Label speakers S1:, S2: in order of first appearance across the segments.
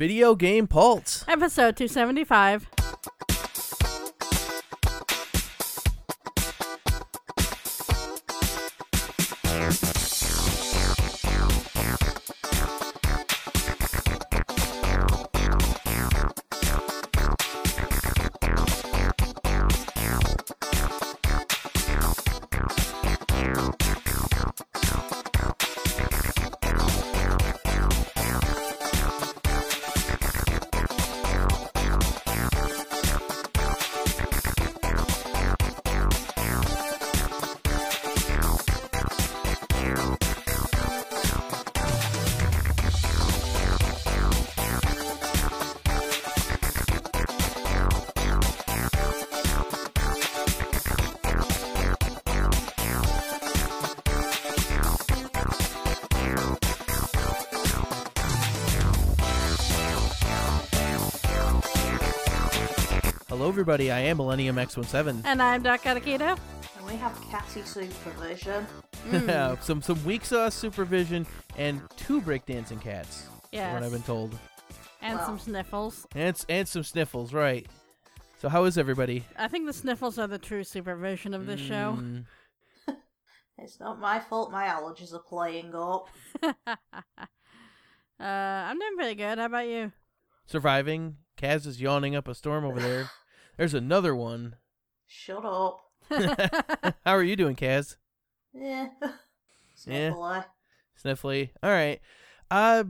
S1: Video Game Pulse.
S2: Episode 275.
S1: Everybody. I am Millennium X17.
S2: And I'm Doc Katakito.
S3: And we have catty supervision.
S2: Mm.
S1: some some weak sauce supervision and two breakdancing cats. From
S2: Yes.
S1: what I've been told,
S2: And
S3: Wow.
S2: some sniffles.
S1: and and some sniffles. Right. So how is everybody?
S2: I think the sniffles are the true supervision of this show.
S1: Mm,
S3: It's not my fault my allergies are playing up.
S2: uh, I'm doing pretty good. How about you?
S1: surviving. Kaz is yawning up a storm over there. There's another one.
S3: Shut up.
S1: how are you doing, Kaz?
S3: Yeah.
S1: Yeah.
S3: Sniffly.
S1: Sniffly. All right. Uh,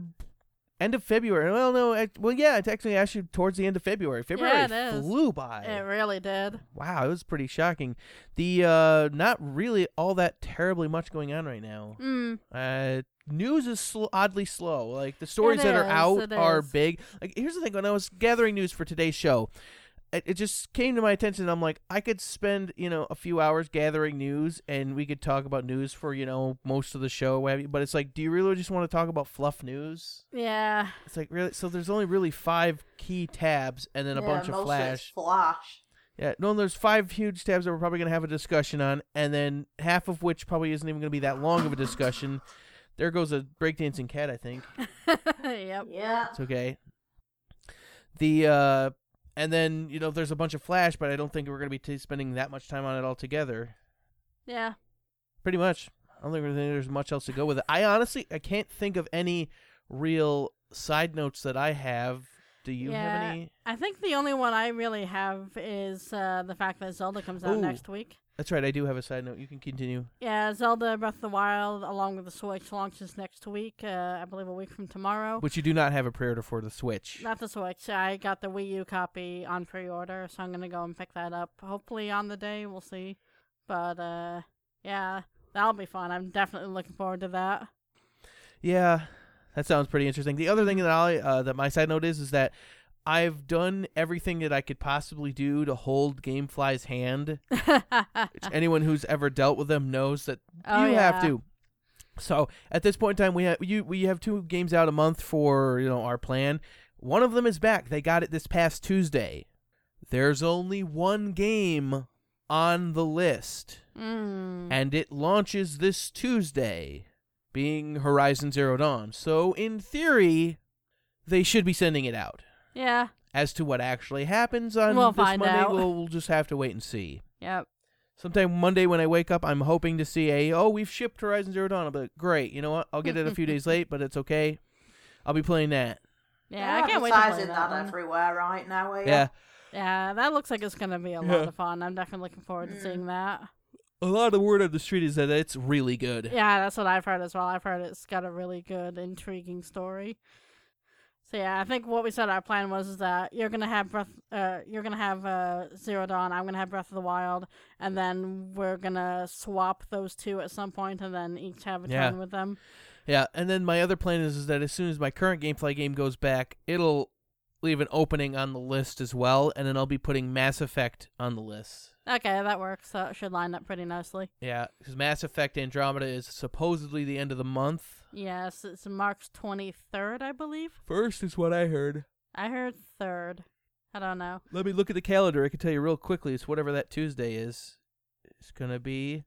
S1: end of February. Well, no. ac- Well, yeah. It's actually actually towards the end of February. February
S2: it is.
S1: flew by.
S2: it really did.
S1: Wow, it was pretty shocking. The uh, not really all that terribly much going on right now.
S2: Mm.
S1: Uh, news is sl- oddly slow. Like the stories
S2: It
S1: that are out are
S2: is.
S1: big. Like here's the thing: when I was gathering news for today's show, it, it just came to my attention. I'm like, I could spend you know a few hours gathering news, and we could talk about news for you know most of the show. what have you, But it's like, do you really just want to talk about fluff news?
S2: Yeah.
S1: It's like really. So there's only really five key tabs, and then a
S3: yeah,
S1: bunch of flash.
S3: Flash.
S1: Yeah, no, there's five huge tabs that we're probably going to have a discussion on, and then half of which probably isn't even going to be that long of a discussion. There goes a breakdancing cat, I think.
S2: yep.
S3: Yeah.
S1: It's okay. The, uh, and then, you know, there's a bunch of Flash, but I don't think we're going to be t- spending that much time on it all together.
S2: Yeah.
S1: Pretty much. I don't think there's much else to go with it. I honestly, I can't think of any real side notes that I have. Do you have any?
S2: I think the only one I really have is uh, the fact that Zelda comes out
S1: Ooh.
S2: next week.
S1: That's right, I do have a side note. You can continue.
S2: Yeah, Zelda Breath of the Wild, along with the Switch, launches next week. Uh, I believe a week from tomorrow.
S1: But you do not have a pre-order for the Switch.
S2: Not the Switch. I got the Wii U copy on pre-order, so I'm gonna go and pick that up. Hopefully on the day. We'll see. But uh, yeah, that'll be fun. I'm definitely looking forward to that.
S1: Yeah, that sounds pretty interesting. The other thing that I uh, that my side note is is that I've done everything that I could possibly do to hold GameFly's hand. Anyone who's ever dealt with them knows that
S2: Oh,
S1: you have to. So at this point in time, we have you we have two games out a month for you know our plan. One of them is back. They got it this past Tuesday. There's only one game on the list,
S2: mm.
S1: and it launches this Tuesday, being Horizon Zero Dawn. So in theory, they should be sending it out.
S2: Yeah.
S1: As to what actually happens on
S2: We'll
S1: this
S2: find
S1: Monday,
S2: out.
S1: we'll, we'll just have to wait and see.
S2: Yep.
S1: Sometime Monday when I wake up, I'm hoping to see a oh we've shipped Horizon Zero Dawn. I'll be like, great. You know what? I'll get it a few days late, but it's okay. I'll be playing that.
S2: Yeah,
S3: They're
S2: I can't wait to play that.
S3: that,
S2: one.
S3: everywhere right now. Are
S1: Yeah,
S2: Yeah, that looks like it's gonna be a
S1: Yeah.
S2: lot of fun. I'm definitely looking forward to
S3: Mm.
S2: seeing that.
S1: A lot of the word on the street is that it's really good.
S2: Yeah, that's what I've heard as well. I've heard it's got a really good, intriguing story. So yeah, I think what we said our plan was is that you're gonna have Breath, uh, you're gonna have uh, Zero Dawn. I'm gonna have Breath of the Wild, and then we're gonna swap those two at some point, and then each have a
S1: Yeah.
S2: turn with them.
S1: Yeah, and then my other plan is, is that as soon as my current gameplay game goes back, it'll leave an opening on the list as well, and then I'll be putting Mass Effect on the list.
S2: Okay, that works. That should line up pretty nicely.
S1: Yeah, because Mass Effect Andromeda is supposedly the end of the month.
S2: Yes, it's March 23rd, I believe.
S1: First is what I heard.
S2: I heard third. I don't know.
S1: Let me look at the calendar. I can tell you real quickly. It's whatever that Tuesday is. It's gonna be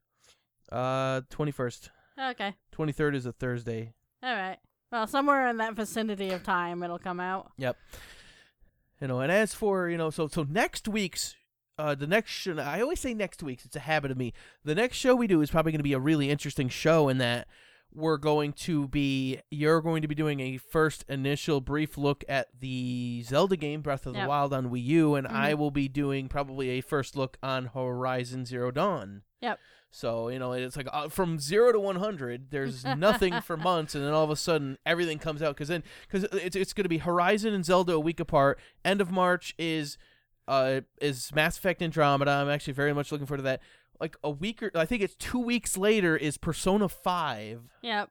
S1: uh twenty first.
S2: Okay.
S1: Twenty third is a Thursday.
S2: All right. Well, somewhere in that vicinity of time, it'll come out.
S1: Yep. You know, and as for you know, so so next week's. Uh, the next show, I always say next week's. It's a habit of me. The next show we do is probably going to be a really interesting show in that we're going to be you're going to be doing a first initial brief look at the Zelda game Breath of the Wild on Wii U and I
S2: Mhm.
S1: will be doing probably a first look on Horizon Zero Dawn.
S2: Yep.
S1: So, you know, it's like uh, from 0 to 100, there's nothing for months and then all of a sudden everything comes out cuz then cuz it's it's going to be Horizon and Zelda a week apart. End of March is uh is Mass Effect Andromeda. I'm actually very much looking forward to that. Like a week or I think it's 2 weeks later is Persona 5.
S2: Yep.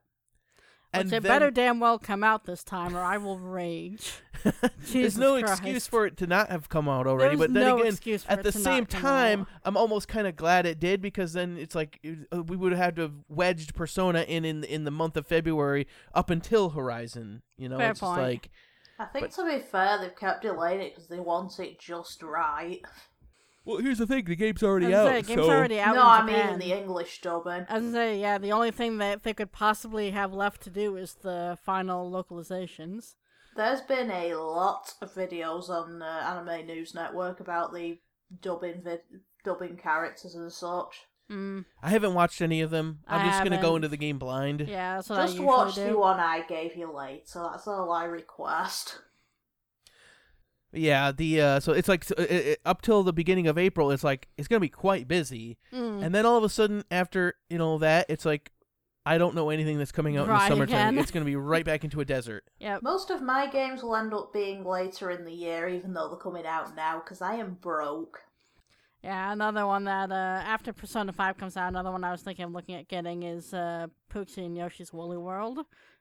S1: And
S2: Which it
S1: then-
S2: better damn well come out this time, or I will rage.
S1: There's no
S2: Christ.
S1: excuse for it to not have come out already,
S2: There's
S1: but then
S2: no
S1: again,
S2: excuse for
S1: at
S2: it
S1: the same time. I'm almost kind of glad it did because then it's like uh, we would have had to have wedged Persona in in in the month of February up until Horizon. You know,
S2: Fair
S1: it's just like
S3: I think
S1: But-
S3: to be fair, they've kept delaying it because they want it just right.
S1: well, here's the thing: the game's already out.
S2: gonna say, game's
S1: so
S2: already out.
S3: no,
S2: in
S3: I mean in the English dubbing.
S2: I was gonna say, yeah, the only thing that they could possibly have left to do is the final localizations.
S3: There's been a lot of videos on uh, Anime News Network about the dubbing vid- dubbing characters and such.
S2: Mm,
S1: I haven't watched any of them. I'm
S2: I
S1: just gonna go into the game blind.
S2: yeah, that's what
S3: Just
S2: I usually
S3: watch
S2: do.
S3: the one I gave you late, so that's all I request.
S1: Yeah, the uh, so it's like so, it, it, up till the beginning of April, it's like it's gonna be quite busy,
S2: Mm.
S1: and then all of a sudden after you know that, it's like I don't know anything that's coming out in the summertime.
S2: again.
S1: It's gonna be right back into a desert.
S2: Yeah,
S3: Most of my games will end up being later in the year, even though they're coming out now, because I am broke.
S2: Yeah, another one that uh, after Persona Five comes out, another one I was thinking of looking at getting is uh, Poochy and Yoshi's Woolly World,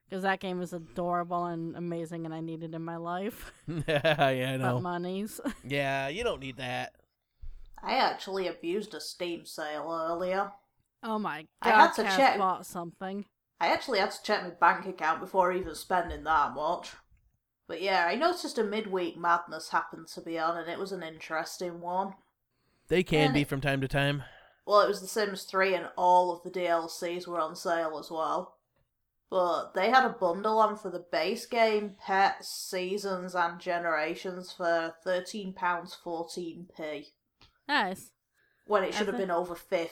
S2: because that game is adorable and amazing, and I need it in my life.
S1: yeah, I
S2: But monies.
S1: Yeah, you don't need that.
S3: I actually abused a Steam sale earlier.
S2: oh my god!
S3: I had to
S2: Cass
S3: check-
S2: bought something.
S3: I actually had to check my bank account before even spending that much. But yeah, I noticed a midweek madness happened to be on, and it was an interesting one.
S1: They can
S3: And
S1: be from time to time.
S3: Well, it was The Sims 3, and all of the DLCs were on sale as well. But they had a bundle on for the base game, pets, seasons, and generations for £13.14p,
S2: Nice.
S3: when it should have been over 50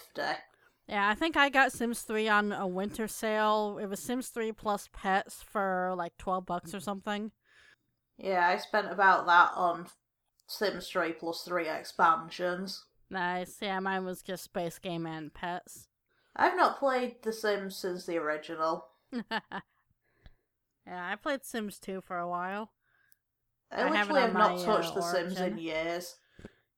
S2: Yeah, I think I got Sims 3 on a winter sale. It was Sims 3 plus pets for like 12 bucks or something.
S3: Yeah, I spent about that on Sims 3 plus 3 expansions.
S2: Nice. Yeah, mine was just space game and pets.
S3: I've not played The Sims since the original.
S2: yeah, I played Sims 2 for a while.
S3: I,
S2: I
S3: literally have not
S2: my,
S3: touched
S2: uh,
S3: The Sims in years.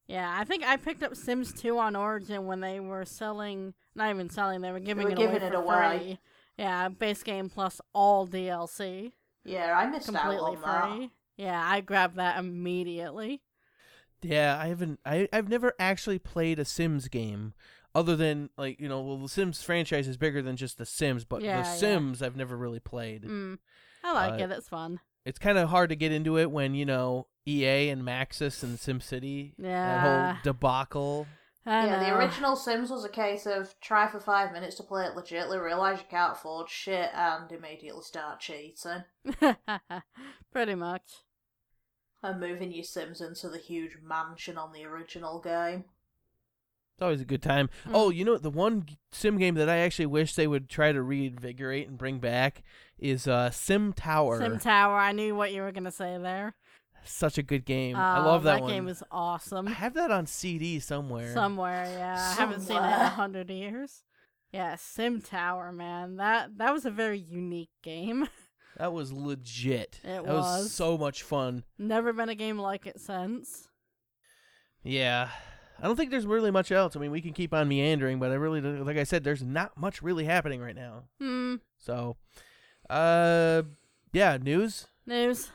S2: Yeah, I think I picked up Sims 2 on Origin when they were selling, not even selling, they were giving
S3: were
S2: it
S3: giving
S2: away
S3: it
S2: for
S3: away.
S2: free. Yeah, base game plus all DLC,
S3: Yeah, I missed out
S2: completely
S3: on that.
S2: Yeah, I grabbed that immediately.
S1: Yeah, I haven't. I I've never actually played a Sims game, other than like you know, well, the Sims franchise is bigger than just the Sims, but
S2: Yeah,
S1: the
S2: yeah.
S1: Sims I've never really played.
S2: Mm. I like
S1: Uh,
S2: it, it's fun.
S1: It's kind of hard to get into it when you know EA and Maxis and SimCity that
S2: Yeah.
S1: whole debacle.
S2: I
S3: yeah, the
S2: know.
S3: original Sims was a case of try for five minutes to play it legitly, realise you can't afford shit, and immediately start cheating.
S2: Pretty much.
S3: And moving your Sims into the huge mansion on the original game.
S1: It's always a good time.
S2: Mm.
S1: Oh, you know the one sim game that I actually wish they would try to reinvigorate and bring back is uh, Sim Tower.
S2: Sim Tower. I knew what you were gonna say there.
S1: Such a good game.
S2: Oh,
S1: I love that,
S2: that
S1: one.
S2: game is awesome.
S1: I have that on CD somewhere.
S2: Somewhere, yeah. I haven't seen it in a hundred years. Yeah, Sim Tower, man. That that was a very unique game.
S1: That was legit.
S2: It
S1: that was.
S2: was.
S1: so much fun.
S2: Never been a game like it since.
S1: Yeah. I don't think there's really much else. I mean, we can keep on meandering, but I really, like I said, there's not much really happening right now.
S2: Hmm.
S1: So, uh, yeah, news.
S2: News.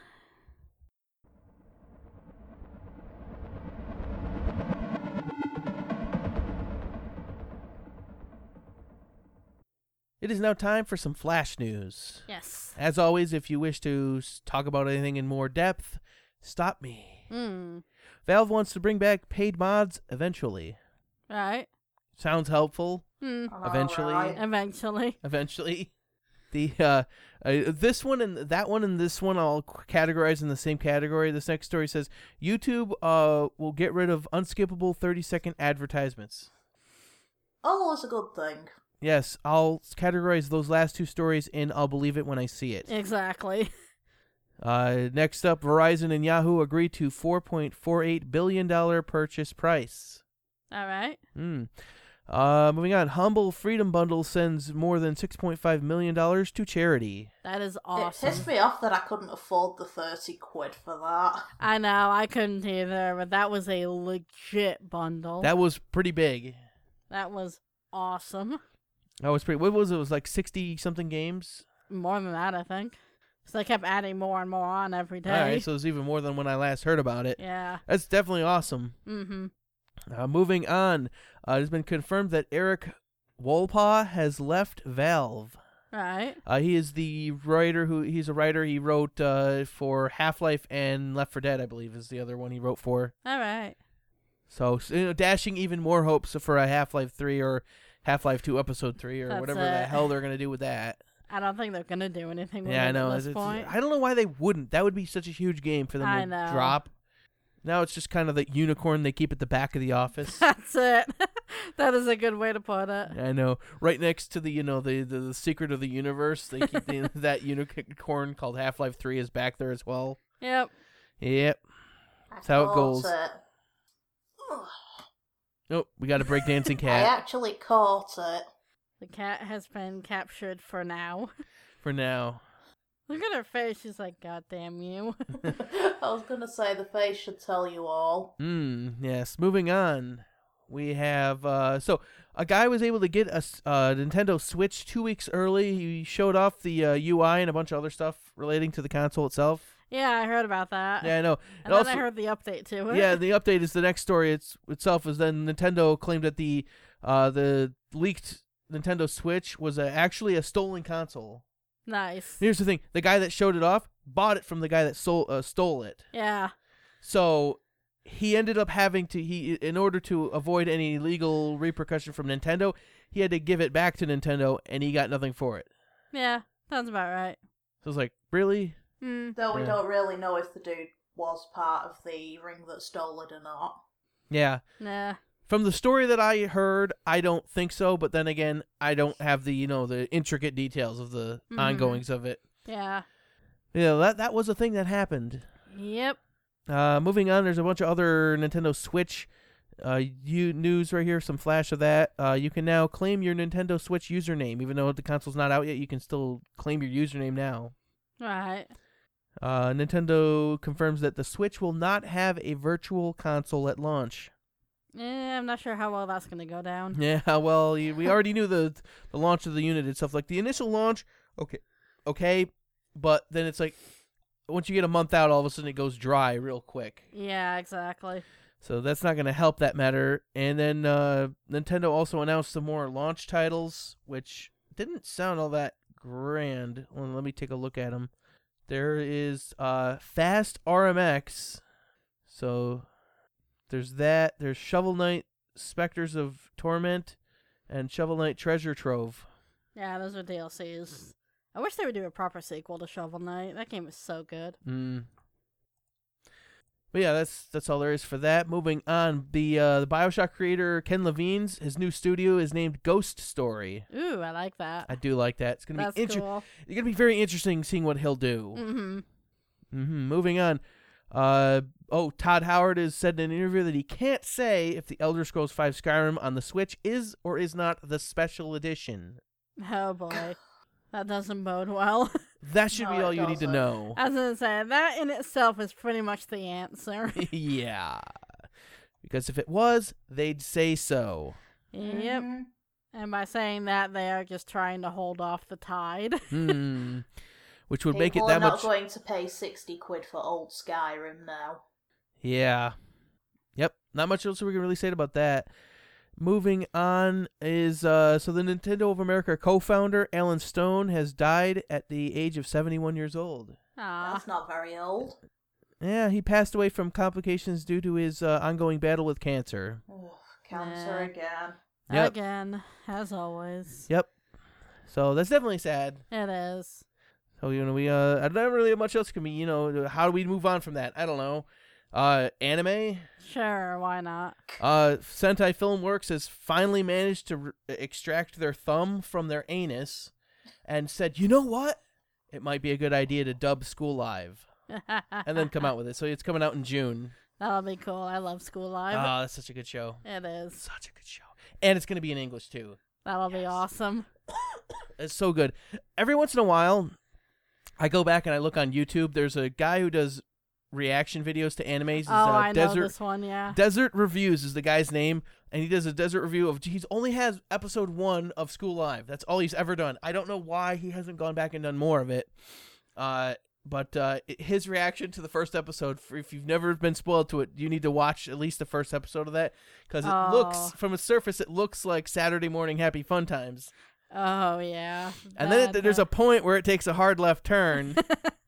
S1: It is now time for some flash news.
S2: Yes.
S1: As always, if you wish to s- talk about anything in more depth, stop me.
S2: Hmm.
S1: Valve wants to bring back paid mods eventually.
S2: Right.
S1: Sounds helpful.
S3: I know,
S1: Eventually.
S3: right?
S2: Eventually.
S1: Eventually. The uh, uh, this one and that one and this one I'll categorize in the same category. This next story says YouTube uh will get rid of unskippable 30 second advertisements.
S3: Oh, Always a good thing.
S1: Yes, I'll categorize those last two stories in I'll believe it when I see it.
S2: Exactly.
S1: Uh, next up, Verizon and Yahoo agree to 4.48 billion dollar purchase price.
S2: All right.
S1: Hmm. Uh, moving on, Humble Freedom Bundle sends more than 6.5 million dollars to charity.
S2: That is awesome.
S3: It
S2: awesome.
S3: pissed me off that I couldn't afford the 30 quid for that.
S2: I know, I couldn't either, but that was a legit bundle.
S1: That was pretty big.
S2: that was awesome.
S1: That was pretty. What was it? It was like 60 something games.
S2: More than that, I think. So they kept adding more and more on every day.
S1: All right, so it's even more than when I last heard about it.
S2: yeah.
S1: That's definitely awesome.
S2: Mm-hmm.
S1: Uh, moving on, uh, it has been confirmed that Erik Wolpaw has left Valve.
S2: Right.
S1: Uh, he is the writer who he's a writer. He wrote uh, for Half Life and Left 4 Dead, I believe, is the other one he wrote for.
S2: All right.
S1: So, so, you know, dashing even more hopes for a Half Life 3 or Half Life 2 Episode 3 or
S2: That's
S1: whatever the hell they're gonna do with that.
S2: I don't think they're gonna do anything with
S1: yeah, I know.
S2: at this
S1: It's- it's-
S2: point.
S1: I don't know why they wouldn't. That would be such a huge game for them
S2: I
S1: to
S2: know.
S1: drop. Now it's just kind of the unicorn they keep at the back of the office.
S2: That's it. that is a good way to put it.
S1: I know. Right next to the you know the the, the secret of the universe, they keep the, that unicorn called Half Life Three is back there as well.
S2: Yep.
S1: Yep. That's how it
S3: caught
S1: goes.
S3: It.
S1: Oh, we got a breakdancing cat.
S3: I actually caught it.
S2: The cat has been captured for now.
S1: for now.
S2: Look at her face. She's like, God damn you.
S3: I was gonna say the face should tell you all.
S1: Hmm. Yes. Moving on. We have uh so a guy was able to get a uh, Nintendo Switch two weeks early. He showed off the uh, UI and a bunch of other stuff relating to the console itself.
S2: Yeah, I heard about that.
S1: Yeah, I know.
S2: And
S1: And
S2: then I
S1: also-
S2: heard the update too.
S1: Yeah, the update is the next story. It's itself is then Nintendo claimed that the uh the leaked Nintendo Switch was a, actually a stolen console.
S2: Nice.
S1: Here's the thing: the guy that showed it off bought it from the guy that stole uh, stole it.
S2: Yeah.
S1: So he ended up having to he in order to avoid any legal repercussion from Nintendo, he had to give it back to Nintendo, and he got nothing for it.
S2: Yeah. Sounds about right.
S1: So I was like, really?
S2: Hmm.
S3: Though we
S1: Yeah.
S3: don't really know if the dude was part of the ring that stole it or not.
S1: Yeah.
S2: Nah.
S1: From the story that I heard, I don't think so. But then again, I don't have the you know the intricate details of the
S2: Mhm.
S1: ongoings of it.
S2: Yeah.
S1: Yeah, that that was a thing that happened.
S2: Yep.
S1: Uh, moving on, there's a bunch of other Nintendo Switch uh, you news right here. Some flash of that. Uh, you can now claim your Nintendo Switch username, even though the console's not out yet. You can still claim your username now.
S2: Right.
S1: Uh, Nintendo confirms that the Switch will not have a virtual console at launch.
S2: Yeah, I'm not sure how well that's gonna go down.
S1: Yeah, well, we already knew the the launch of the unit and stuff. Like the initial launch, okay, okay, but then it's like once you get a month out, all of a sudden it goes dry real quick.
S2: Yeah, exactly.
S1: So that's not going to help that matter. And then uh, Nintendo also announced some more launch titles, which didn't sound all that grand. Well, let me take a look at them. There is uh, Fast RMX. So there's that. There's Shovel Knight Specters of Torment and Shovel Knight Treasure Trove.
S2: Yeah, those are DLCs. I wish they would do a proper sequel to Shovel Knight. That game is so good.
S1: Mm. But yeah, that's that's all there is for that. Moving on, the uh, the Bioshock creator Ken Levine's his new studio is named Ghost Story.
S2: Ooh, I like that.
S1: I do like that. It's gonna
S2: That's
S1: be inter-
S2: cool.
S1: It's gonna be very interesting seeing what he'll do.
S2: Mm-hmm.
S1: Mm-hmm. Moving on. Uh oh, Todd Howard has said in an interview that he can't say if the Elder Scrolls V Skyrim on the Switch is or is not the special edition.
S2: Oh boy, that doesn't bode well.
S1: That should
S3: No,
S1: be all you need to
S3: doesn't.
S1: know.
S2: I was gonna say that in itself is pretty much the answer.
S1: yeah. Because if it was, they'd say so.
S2: yep.
S3: Mhm.
S2: And by saying that, they are just trying to hold off the tide.
S1: Hmm. Which would make it
S3: People
S1: that
S3: are not
S1: much.
S3: going to pay 60 quid for old Skyrim now.
S1: Yeah. Yep. Not much else we can really say about that. Moving on is uh so the Nintendo of America co-founder Alan Stone has died at the age of 71 years old.
S2: Ah,
S3: That's not very old.
S1: Yeah, he passed away from complications due to his uh, ongoing battle with cancer.
S3: Ugh, cancer
S2: Nah.
S3: again.
S1: Yep.
S2: again, as always.
S1: Yep. So that's definitely sad.
S2: It is.
S1: So you know we uh I don't really have much else can be you know how do we move on from that I don't know uh anime
S2: Sure, why not?
S1: uh Sentai Filmworks has finally managed to re- extract their thumb from their anus and said you know what it might be a good idea to dub School Live and then come out with it so it's coming out in June
S2: That'll be cool. I love School Live.
S1: ah that's such a good show
S2: it is.
S1: such a good show and it's gonna be in English too
S2: That'll be awesome.
S1: It's so good. Every once in a while, I go back and I look on YouTube. There's a guy who does reaction videos to animes. He's,
S2: oh,
S1: uh,
S2: I know
S1: Desert
S2: this one. Yeah.
S1: Desert Reviews is the guy's name, and he does a desert review of. He's only has episode one of School Live. That's all he's ever done. I don't know why he hasn't gone back and done more of it. Uh, but uh, his reaction to the first episode, for if you've never been spoiled to it, you need to watch at least the first episode of that because it
S2: Oh.
S1: looks from a surface, it looks like Saturday morning happy fun times.
S2: Oh yeah.
S1: And then
S2: That,
S1: it, there's a point where it takes a hard left turn.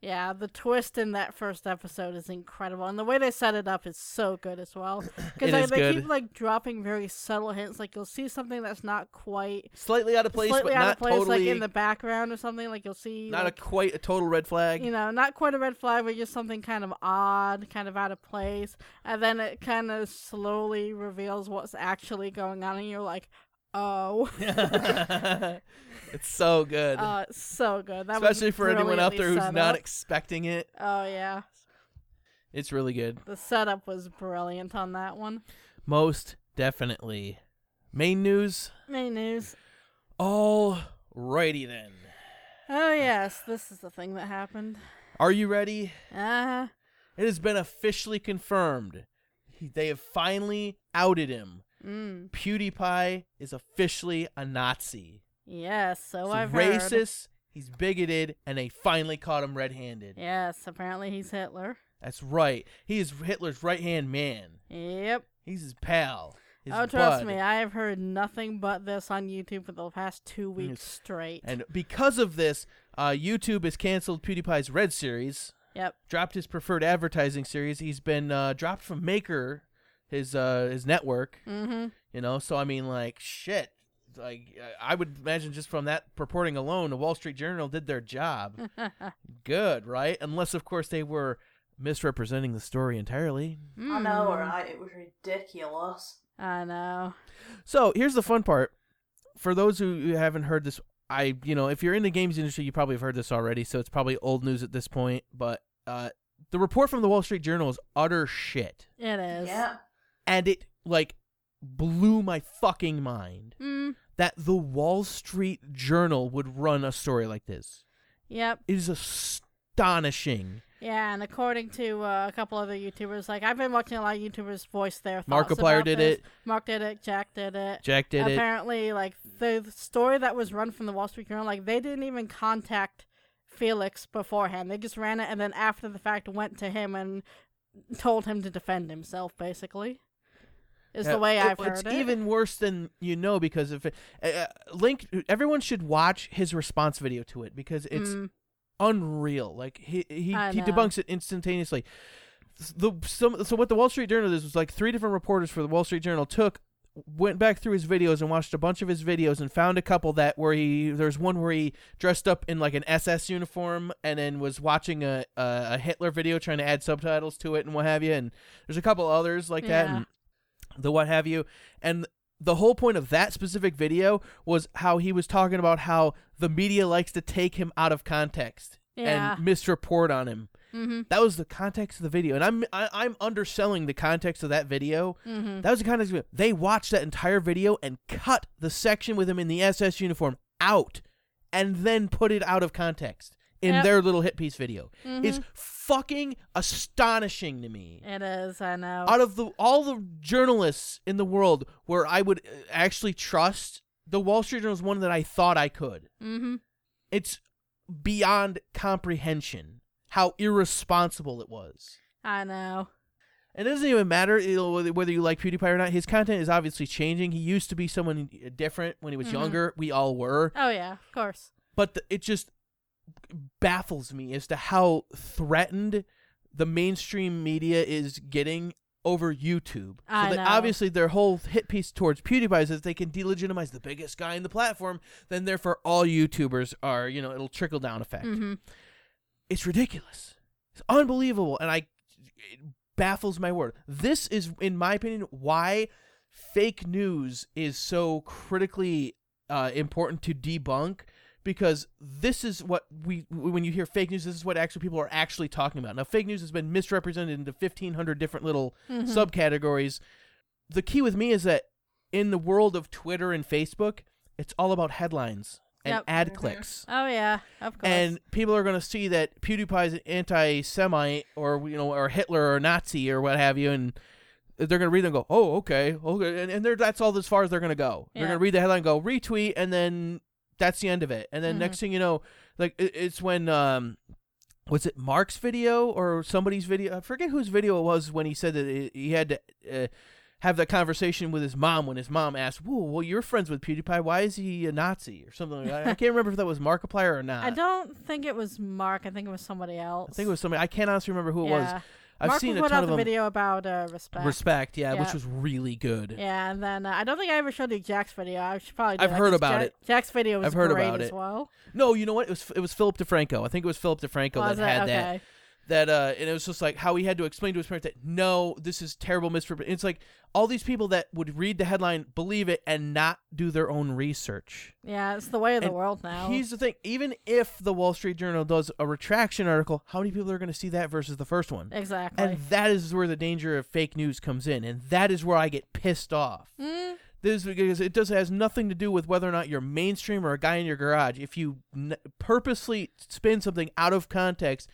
S2: yeah, the twist in that first episode is incredible, and the way they set it up is so good as well. Because they, they
S1: good.
S2: keep like dropping very subtle hints, like you'll see something that's not quite
S1: Slightly out of place,
S2: slightly
S1: but
S2: out
S1: not
S2: of place,
S1: totally.
S2: like in the background or something. Like you'll see,
S1: not
S2: like,
S1: a quite a total red flag.
S2: you know, not quite a red flag, but just something kind of odd, kind of out of place, and then it kind of slowly reveals what's actually going on, and you're like, oh.
S1: it's so good,
S2: Uh, it's so good. That
S1: especially for anyone out there who's
S2: set
S1: not expecting it.
S2: oh yeah,
S1: It's really good,
S2: the setup was brilliant on that one.
S1: most definitely. Main news.
S2: Main news.
S1: All righty then.
S2: Oh yes, this is the thing that happened.
S1: Are you ready?
S2: Uh
S1: It has been officially confirmed. They have finally outed him.
S2: Mm.
S1: PewDiePie is officially a Nazi.
S2: Yes, so
S1: He's
S2: I've heard.
S1: racist. He's bigoted, and they finally caught him red-handed.
S2: Yes, apparently he's Hitler.
S1: That's right. He is Hitler's right-hand man.
S2: Yep.
S1: He's his pal. His
S2: oh, trust
S1: bud.
S2: me, I have heard nothing but this on YouTube for the past two weeks straight.
S1: And because of this, uh, YouTube has canceled PewDiePie's Red series,
S2: Yep.
S1: dropped his preferred advertising series. He's been uh, dropped from Maker, his uh, his network.
S2: Mm-hmm.
S1: You know, so I mean, like shit. Like I would imagine, just from that purporting alone, the Wall Street Journal did their job. Good, right? Unless, of course, they were misrepresenting the story entirely.
S3: I know,
S2: Mm.
S3: right? It was ridiculous.
S2: I know.
S1: So here's the fun part. For those who who haven't heard this, I you know if you're in the games industry, you probably have heard this already. So it's probably old news at this point. But uh, the report from the Wall Street Journal is utter shit,
S2: It is.
S3: Yeah.
S1: And it like blew my fucking mind
S2: Mm.
S1: that the Wall Street Journal would run a story like this.
S2: Yep.
S1: It is astonishing.
S2: Yeah, and according to uh, a couple other YouTubers, like I've been watching a lot of YouTubers voice their thoughts
S1: Markiplier did
S2: this.
S1: it.
S2: Mark did it. Jack did it.
S1: Jack did it.
S2: Apparently, like the the story that was run from the Wall Street Journal, like they didn't even contact Felix beforehand. They just ran it, and then after the fact, went to him and told him to defend himself. Basically, is
S1: Yeah,
S2: the way
S1: it-
S2: I've
S1: it's
S2: heard it.
S1: even worse than you know because if it, uh, uh, Link, everyone should watch his response video to it because it's
S2: Mm,
S1: unreal. Like he he,
S2: I
S1: he
S2: know.
S1: debunks it instantaneously. The some so what the Wall Street Journal did was like three different reporters for the Wall Street Journal took went back through his videos and watched a bunch of his videos and found a couple that where he there's one where he dressed up in like an SS uniform and then was watching a a, a Hitler video trying to add subtitles to it and what have you and there's a couple others like that and the what have you and the whole point of that specific video was how he was talking about how the media likes to take him out of context
S2: yeah.
S1: and misreport on him.
S2: mm-hmm.
S1: That was the context of the video, and I'm I, I'm underselling the context of that video.
S2: Mm-hmm.
S1: That was the context. Of it. They watched that entire video and cut the section with him in the SS uniform out, and then put it out of context in
S2: Yep.
S1: their little hit piece video.
S2: Mhm.
S1: It's fucking astonishing to me
S2: It is. I know.
S1: out of the all the journalists in the world where I would uh, actually trust, the Wall Street Journal is one that I thought I could.
S2: mm-hmm.
S1: It's beyond comprehension how irresponsible it was.
S2: I know.
S1: And it doesn't even matter whether you like PewDiePie or not. His content is obviously changing. He used to be someone different when he was
S2: Mhm.
S1: younger. We all were.
S2: Oh yeah, of course.
S1: But the, it just baffles me as to how threatened the mainstream media is getting over YouTube. So
S2: I
S1: that
S2: know.
S1: obviously their whole hit piece towards PewDiePie is that they can delegitimize the biggest guy in the platform. Then therefore all YouTubers are, you know, it'll trickle down effect.
S2: hmm
S1: It's ridiculous. It's unbelievable, and I it baffles my word. This is, in my opinion, why fake news is so critically uh, important to debunk. Because this is what we, when you hear fake news, this is what actually people are actually talking about. Now, fake news has been misrepresented into fifteen hundred different little
S2: Mm-hmm.
S1: subcategories. The key with me is that in the world of Twitter and Facebook, it's all about headlines and
S2: Yep.
S1: ad clicks
S2: Oh yeah, of course.
S1: and people are going to see that PewDiePie's an anti-Semite or you know or Hitler or Nazi or what have you, and they're going to read it and go, "Oh, okay, okay," and, and they're, that's all as far as they're going to go. They're going to read the headline, go retweet, and then that's the end of it. And then
S2: Mhm.
S1: next thing you know, like it, it's when um. Was it Mark's video or somebody's video? I forget whose video it was when he said that he- had to uh, have that conversation with his mom when his mom asked, "Whoa, well, you're friends with PewDiePie. Why is he a Nazi or something?" Like that. I can't remember if that was Markiplier or not.
S2: I don't think it was Mark. I think it was somebody else.
S1: I think it was somebody. I can't honestly remember who it was.
S2: Yeah.
S1: I've
S2: Mark
S1: seen a
S2: put
S1: ton
S2: out
S1: of
S2: the
S1: them.
S2: video about uh, respect.
S1: Respect, yeah, which was really good.
S2: Yeah, and then uh, I don't think I ever showed you Jack's video. I should probably. Do
S1: I've
S2: that
S1: heard
S2: 'cause
S1: about it.
S2: Jack's video was
S1: I've heard
S2: great
S1: about
S2: as
S1: it.
S2: well.
S1: No, you know what? It was it was Philip DeFranco. I think it was Philip DeFranco
S2: Was
S1: that
S2: it?
S1: had
S2: okay.
S1: That. Uh, and it was just like how he had to explain to his parents that no, this is terrible misrepresentation. It's like all these people that would read the headline, believe it, and not do their own research.
S2: Yeah, it's the way of the world now.
S1: Here's the thing: even if the Wall Street Journal does a retraction article, how many people are going to see that versus the first one?
S2: exactly.
S1: And that is where the danger of fake news comes in, and that is where I get pissed off.
S2: Mm,
S1: This is because it does has nothing to do with whether or not you're mainstream or a guy in your garage. If you n- purposely spin something out of context,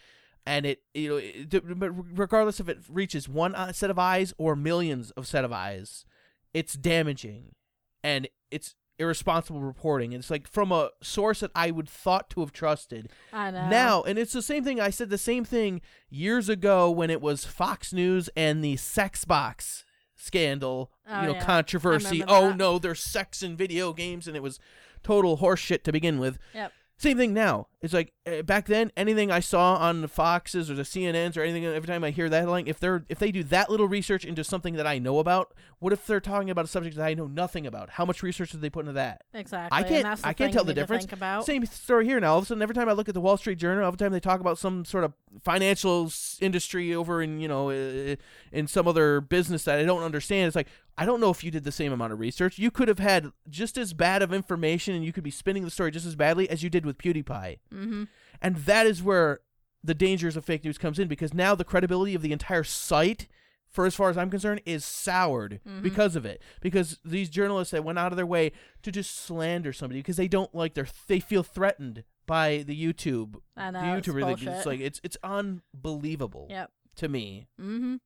S1: and it you know, it, but regardless if it reaches one uh, set of eyes or millions of set of eyes, it's damaging, and it's irresponsible reporting. And it's like from a source that I would thought to have trusted.
S2: I know.
S1: Now, and it's the same thing. I said the same thing years ago when it was Fox News and the sex box scandal,
S2: Oh,
S1: you know,
S2: yeah.
S1: Controversy. Oh
S2: that.
S1: no, there's sex in video games, and it was total horseshit to begin with.
S2: Yep.
S1: Same thing now. It's like uh, back then, anything I saw on the Foxes or the CNNs or anything, every time I hear that headline, if they're if they do that little research into something that I know about, what if they're talking about a subject that I know nothing about? How much research did they put into that?
S2: Exactly.
S1: I can't- I can't tell the difference.
S2: About.
S1: Same story here now. All of a sudden, every time I look at the Wall Street Journal, every time they talk about some sort of financial industry over in you know uh, in some other business that I don't understand, it's like I don't know if you did the same amount of research. You could have had just as bad of information, and you could be spinning the story just as badly as you did with PewDiePie.
S2: Mm-hmm.
S1: And that is where the dangers of fake news comes in because now the credibility of the entire site, for as far as I'm concerned, is soured
S2: Mhm.
S1: because of it. Because these journalists that went out of their way to just slander somebody because they don't like their they feel threatened by the YouTube
S2: I know.
S1: the
S2: it's
S1: YouTuber.
S2: bullshit.
S1: It's like it's it's unbelievable
S2: Yep.
S1: to me.
S2: Mm-hmm.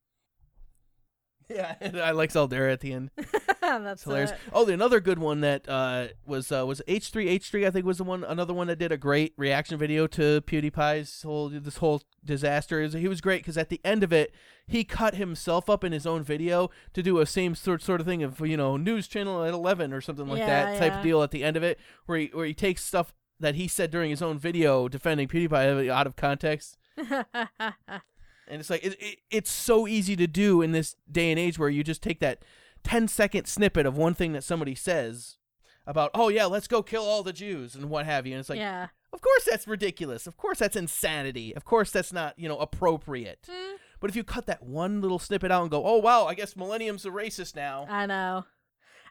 S1: Yeah, I like Zaldera at the end.
S2: That's
S1: hilarious.
S2: it.
S1: Oh, another good one that uh, was uh, was H three H three. I think was the one another one that did a great reaction video to PewDiePie's whole this whole disaster. Is he was great because at the end of it, he cut himself up in his own video to do a same sort sort of thing of you know news channel at eleven or something like
S2: Yeah,
S1: that type
S2: yeah.
S1: of deal at the end of it, where he where he takes stuff that he said during his own video defending PewDiePie out of context. And it's like it, it, it's so easy to do in this day and age where you just take that 10 second snippet of one thing that somebody says about, oh yeah, let's go kill all the Jews and what have you. And it's like,
S2: yeah.
S1: of course that's ridiculous. Of course that's insanity. Of course that's not, you know, appropriate.
S2: Mm,
S1: But if you cut that one little snippet out and go, oh wow, I guess Millennium's a racist now.
S2: I know.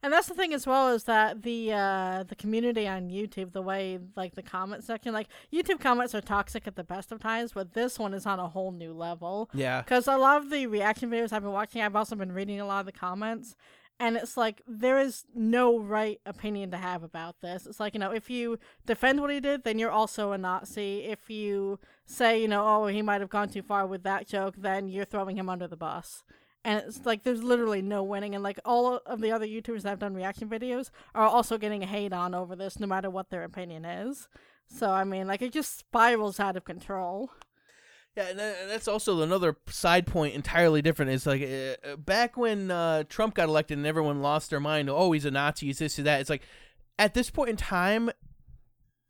S2: And that's the thing as well is that the uh the community on YouTube, the way like the comment section, like YouTube comments are toxic at the best of times, but this one is on a whole new level.
S1: Yeah.
S2: Because a lot of the reaction videos I've been watching, I've also been reading a lot of the comments, and it's like there is no right opinion to have about this. It's like you know, if you defend what he did, then you're also a Nazi. If you say you know, oh, he might have gone too far with that joke, then you're throwing him under the bus. And it's like there's literally no winning, and like all of the other YouTubers that have done reaction videos are also getting hate on over this, no matter what their opinion is. So I mean, like it just spirals out of control.
S1: Yeah, and tha- that's also another side point entirely different. It's like uh, uh, back when uh, Trump got elected and everyone lost their mind. Oh, he's a Nazi. He's this, he's that. It's like at this point in time,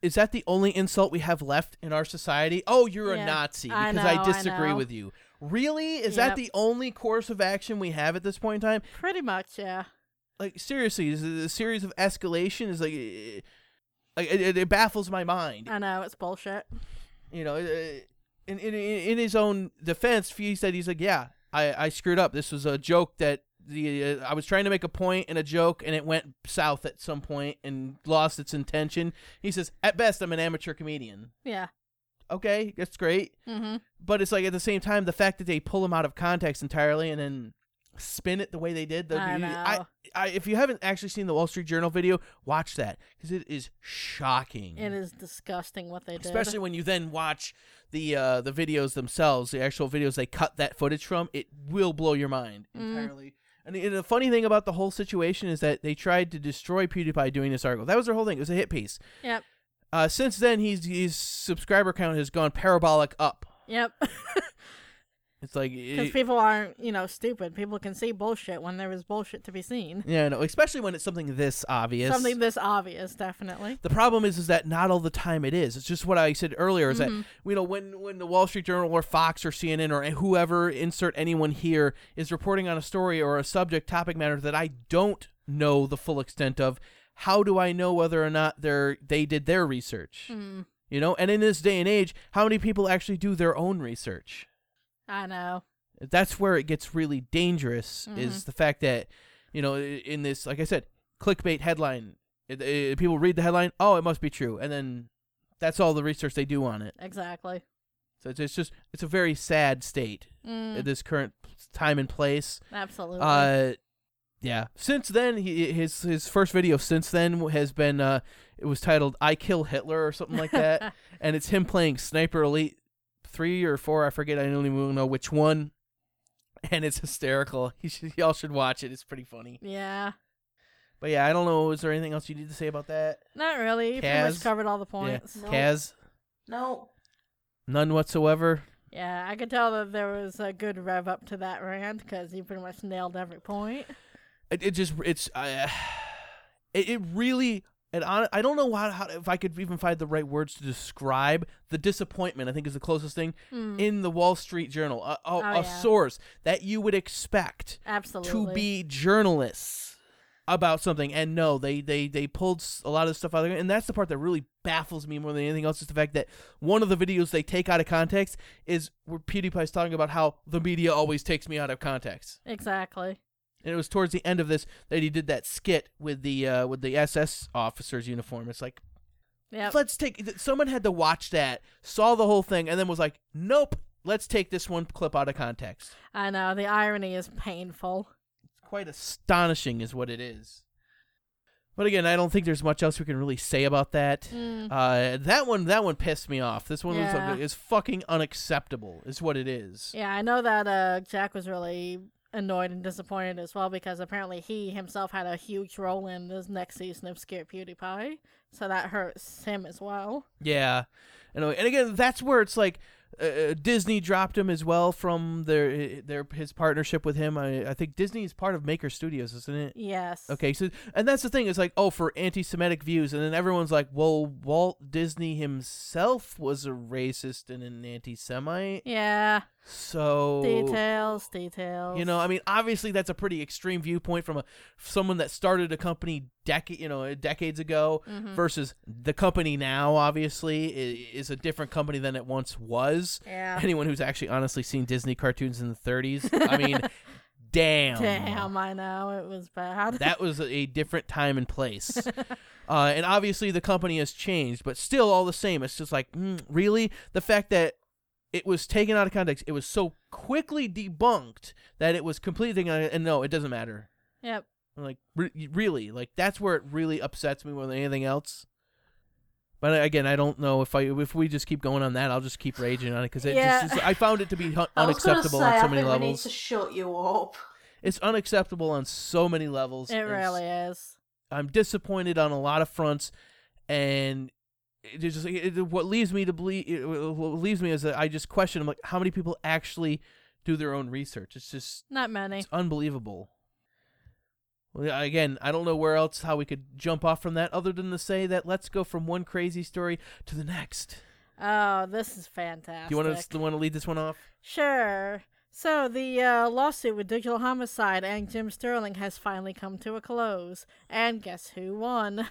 S1: is that the only insult we have left in our society? Oh, you're a
S2: Yeah,
S1: Nazi
S2: I
S1: because
S2: know,
S1: I
S2: I
S1: disagree
S2: know.
S1: with you. Really? Is that the only course of action we have at this point in time?
S2: Pretty much, yeah.
S1: Like seriously, a series of escalation is like, like it, it- it baffles my mind.
S2: I know it's bullshit.
S1: You know, in in in his own defense, he said he's like, yeah, I I screwed up. This was a joke that. The, uh, I was trying to make a point and a joke, and it went south at some point and lost its intention. He says, "At best, I'm an amateur comedian."
S2: Yeah.
S1: Okay, that's great.
S2: Mm-hmm.
S1: But it's like at the same time, the fact that they pull him out of context entirely and then spin it the way they did. The,
S2: I know.
S1: I, I, if you haven't actually seen the Wall Street Journal video, watch that because it is shocking.
S2: It is disgusting what they did.
S1: especially when you then watch the uh, the videos themselves, the actual videos they cut that footage from. It will blow your mind
S2: Mm.
S1: entirely. And the, and the funny thing about the whole situation is that they tried to destroy PewDiePie doing this article. That was their whole thing. It was a hit piece.
S2: Yep.
S1: Uh, since then, he's his subscriber count has gone parabolic up.
S2: Yep.
S1: It's like
S2: Because
S1: it-
S2: people aren't, you know, stupid. People can see bullshit when there is bullshit to be seen.
S1: yeah, no, especially when it's something this obvious.
S2: Something this obvious, definitely.
S1: the problem is, is that not all the time it is. It's just what I said earlier. Is
S2: Mhm.
S1: that you know when when the Wall Street Journal or Fox or CNN or whoever insert anyone here is reporting on a story or a subject topic matter that I don't know the full extent of, how do I know whether or not they're they did their research?
S2: Mm,
S1: You know, and in this day and age, how many people actually do their own research?
S2: I know.
S1: that's where it gets really dangerous
S2: Mm-hmm.
S1: is the fact that you know in this like i said clickbait headline it, it- people read the headline oh it must be true and then that's all the research they do on it
S2: Exactly.
S1: so it's, it's just it's a very sad state
S2: Mm,
S1: at this current time and place
S2: absolutely.
S1: uh yeah since then he, his his first video since then has been uh it was titled i kill hitler or something like that and it's him playing Sniper Elite three or four. I forget. I don't even know which one. And it's hysterical. You should, y'all should watch it. It's pretty funny.
S2: yeah.
S1: But yeah, I don't know. Is there anything else you need to say about that?
S2: Not really. You Pretty much covered all the points.
S3: No.
S1: Kaz,
S3: No.
S1: none whatsoever.
S2: Yeah, I could tell that there was a good rev up to that rant because you pretty much nailed every point.
S1: It, it just it's uh, it, it really. And on, I don't know how, how if I could even find the right words to describe the disappointment. I think is the closest thing
S2: Mm,
S1: in the Wall Street Journal, a, a,
S2: Oh,
S1: a
S2: yeah.
S1: source that you would expect
S2: absolutely.
S1: to be journalists about something and no they they they pulled a lot of stuff out of it and that's the part that really baffles me more than anything else is the fact that one of the videos they take out of context is where pewdiepie's talking about how the media always takes me out of context
S2: Exactly.
S1: And it was towards the end of this that he did that skit with the uh with the ss officer's uniform it's like
S2: Yep.
S1: let's take someone had to watch that saw the whole thing and then was like nope let's take this one clip out of context
S2: I know. The irony is painful.
S1: It's quite astonishing is what it is but again i don't think there's much else we can really say about that
S2: Mm,
S1: uh that one that one pissed me off this one
S2: Yeah.
S1: was is fucking unacceptable is what it is
S2: yeah, I know that uh, Jack was really annoyed and disappointed as well because apparently he himself had a huge role in this next season of Scare PewDiePie. So that hurts him as well.
S1: yeah and, and again that's where it's like uh, Disney dropped him as well from their their his partnership with him. I, I think Disney is part of Maker Studios, isn't it?
S2: Yes.
S1: Okay, so and that's the thing It's like, oh, for anti-Semitic views, and then everyone's like, well, Walt Disney himself was a racist and an anti-Semite,
S2: Yeah.
S1: so
S2: Details, details.
S1: You know, I mean, obviously that's a pretty extreme viewpoint from a someone that started a company decade, you know, decades ago
S2: Mhm.
S1: versus the company now. Obviously, i- is a different company than it once was.
S2: Yeah.
S1: Anyone who's actually honestly seen Disney cartoons in the 30s, I mean, damn,
S2: Damn, I know it was bad.
S1: that was a different time and place. Uh, and obviously the company has changed, but still all the same. It's just like, mm, really? The fact that it was taken out of context, it was so quickly debunked that it was completely taken out of- and no, it doesn't matter.
S2: yep.
S1: I'm like, re- really? Like, that's where it really upsets me more than anything else. But again, I don't know if I if we just keep going on that, I'll just keep raging on it because it
S2: Yeah.
S1: just is, I found it to be hun-
S3: I was gonna
S1: unacceptable
S3: say,
S1: on so
S3: I
S1: many
S3: think we need
S1: levels.
S3: to shut you up.
S1: It's unacceptable on so many levels.
S2: It really is.
S1: I'm disappointed on a lot of fronts, and it just it- what leaves me to believe what leaves me is that I just question. I'm like, how many people actually do their own research? It's just
S2: Not many.
S1: it's unbelievable. Well, again, I don't know where else how we could jump off from that other than to say that let's go from one crazy story to the next.
S2: Oh, this is fantastic.
S1: Do you want to want to lead this one off?
S2: Sure. So the uh, lawsuit with Digital Homicide and Jim Sterling has finally come to a close, and guess who won?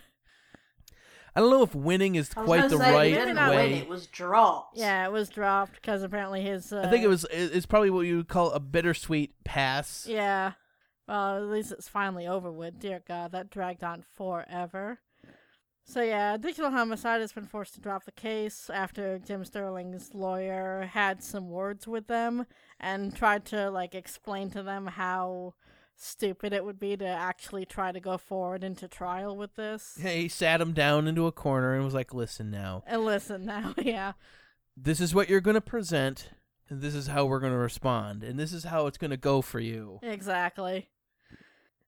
S1: I don't know if winning is quite the
S3: say,
S1: right
S3: he didn't win, it was dropped.
S2: yeah, it was dropped because apparently his. Uh,
S1: I think it was. It's probably what you would call a bittersweet pass.
S2: Yeah. Well, at least it's finally over with. Dear God, that dragged on forever. So yeah, Digital Homicide has been forced to drop the case after Jim Sterling's lawyer had some words with them and tried to like explain to them how stupid it would be to actually try to go forward into trial with this.
S1: He sat him down into a corner and was like, "Listen now,
S2: And listen now, yeah.
S1: this is what you're going to present, and this is how we're going to respond, and this is how it's going to go for you."
S2: Exactly.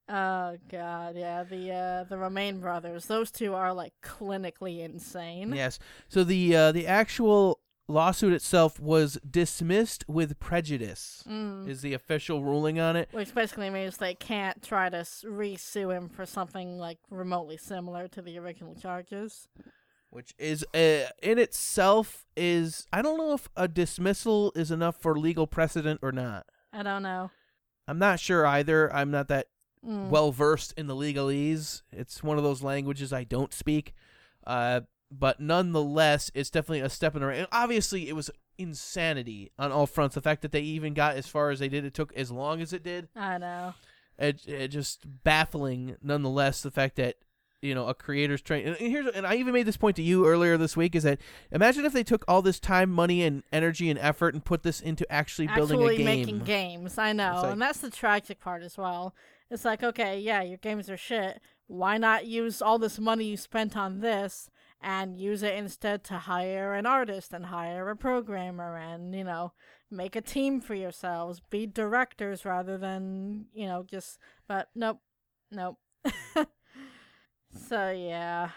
S2: Oh god, yeah, the uh the Romine brothers, those two are like clinically insane.
S1: Yes. So the uh, the actual lawsuit itself was dismissed with prejudice.
S2: Mm.
S1: Is the official ruling on it?
S2: Which basically means they can't try to re-sue him for something like remotely similar to the original charges.
S1: which is uh, in itself is I don't know if a dismissal is enough for legal precedent or not.
S2: I don't know.
S1: I'm not sure either. I'm not that
S2: Mm.
S1: well versed in the legalese. It's one of those languages I don't speak. Uh, but nonetheless, it's definitely a step in the right. And obviously, it was insanity on all fronts. The fact that they even got as far as they did, it took as long as it did.
S2: I know.
S1: It, it just baffling, nonetheless. The fact that you know a creator's trying. And here's and I even made this point to you earlier this week is that imagine if they took all this time, money, and energy and effort and put this into actually building
S2: Actually
S1: a game.
S2: making games. I know,
S1: like-
S2: and that's the tragic part as well. It's like, okay, yeah, your games are shit. Why not use all this money you spent on this and use it instead to hire an artist and hire a programmer and you know make a team for yourselves, be directors rather than you know just. But nope, nope. so yeah.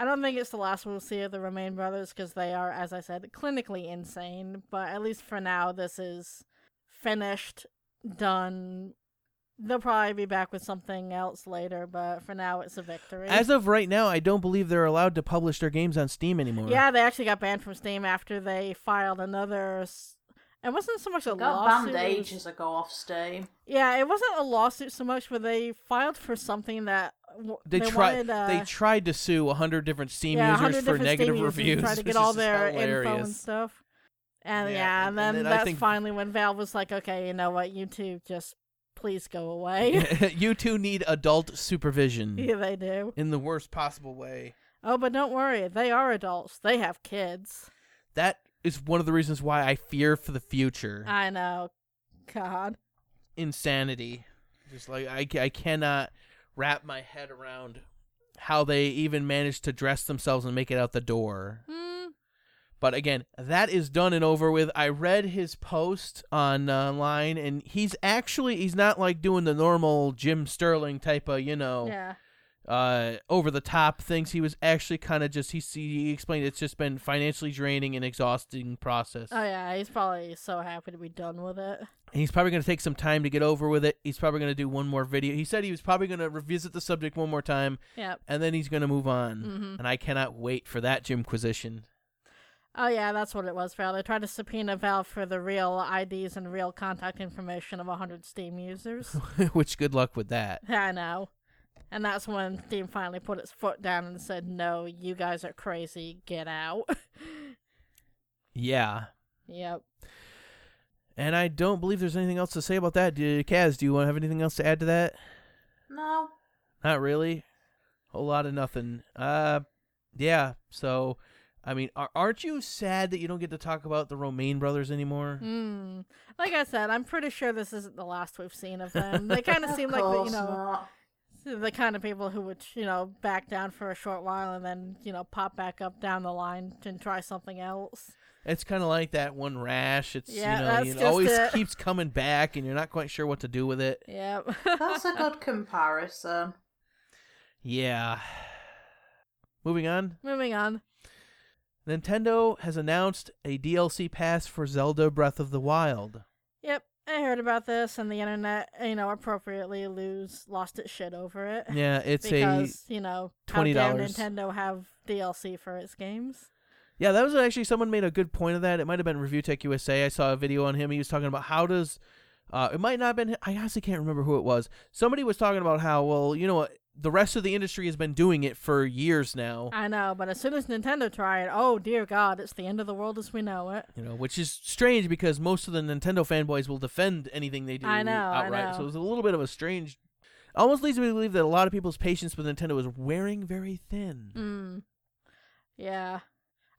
S2: I don't think it's the last we'll see of the Romine brothers because they are, as I said, clinically insane. But at least for now, this is finished, done. They'll probably be back with something else later, but for now, it's a victory.
S1: As of right now, I don't believe they're allowed to publish their games on Steam anymore.
S2: yeah, they actually got banned from Steam after they filed another. s- It wasn't so much a
S3: Got
S2: lawsuit.
S3: banned
S2: it was-
S3: ages ago off Steam.
S2: Yeah, it wasn't a lawsuit so much, but they filed for something that w-
S1: They,
S2: they
S1: tried.
S2: wanted. Uh,
S1: they tried to sue hundred different Steam
S2: yeah,
S1: users
S2: 100
S1: for negative
S2: Steam users
S1: reviews.
S2: Try to
S1: which
S2: get
S1: is
S2: all
S1: just
S2: their info and
S1: hilarious.
S2: stuff. And
S1: Yeah,
S2: yeah,
S1: and-
S2: and,
S1: and
S2: then,
S1: then
S2: that's
S1: think-
S2: finally when Valve was like, okay, you know what, you two just please go away.
S1: you two need adult supervision
S2: yeah, they do.
S1: in the worst possible way.
S2: Oh, but don't worry, they are adults. They have kids.
S1: That is one of the reasons why I fear for the future.
S2: I know. God.
S1: Insanity. Just like I, I cannot wrap my head around how they even managed to dress themselves and make it out the door.
S2: Hmm.
S1: But again, that is done and over with. I read his post on uh, online, and he's actually he's not like doing the normal Jim Sterling type of you know
S2: Yeah.
S1: uh, over the top things. He was actually kind of just he he explained it's just been financially draining and exhausting process.
S2: Oh yeah, he's probably so happy to be done with it.
S1: He's probably going to take some time to get over with it. He's probably going to do one more video. He said he was probably going to revisit the subject one more time,
S2: Yep.
S1: and then he's going to move on.
S2: hmm
S1: And I cannot wait for that Jimquisition.
S2: Oh yeah, that's what it was, Val. They tried to subpoena Val for the real IDs and real contact information of 100 Steam users.
S1: Which good luck with that.
S2: I know. And that's when Steam finally put its foot down and said, no, you guys are crazy. Get out.
S1: Yeah.
S2: yep.
S1: And I don't believe there's anything else to say about that. Do, Kaz, do you want to have anything else to add to that?
S3: No.
S1: Not really. Whole lot of nothing. Uh, yeah. So, I mean, are, aren't you sad that you don't get to talk about the Romine brothers anymore?
S2: Mm. Like I said, I'm pretty sure this isn't the last we've seen of them. They kind of seem like, the, you know,
S3: not.
S2: the kind of people who would, you know, back down for a short while and then, you know, pop back up down the line and try something else.
S1: It's kind of like that one rash. It's
S2: Yeah,
S1: you know,
S2: that's
S1: it
S2: just
S1: always
S2: it.
S1: keeps coming back, and you're not quite sure what to do with it.
S2: Yep.
S3: That's a good comparison.
S1: Yeah. Moving on.
S2: Moving on.
S1: Nintendo has announced a DLC pass for Zelda Breath of the Wild.
S2: Yep, I heard about this, and the internet, you know, appropriately lose lost its shit over it.
S1: Yeah, it's
S2: a you know dare
S1: $20.
S2: Nintendo have DLC for its games?
S1: Yeah, that was actually someone made a good point of that. It might have been Review Tech USA. I saw a video on him. He was talking about how does uh, it might not have been. I honestly can't remember who it was. Somebody was talking about how well you know what the rest of the industry has been doing it for years now.
S2: I know, but as soon as Nintendo tried, oh dear God, it's the end of the world as we know it.
S1: You know, which is strange because most of the Nintendo fanboys will defend anything they do
S2: I know,
S1: outright. So
S2: know.
S1: it was a little bit of a strange. Almost leads me to believe that a lot of people's patience with Nintendo is wearing very thin.
S2: Mm. Yeah.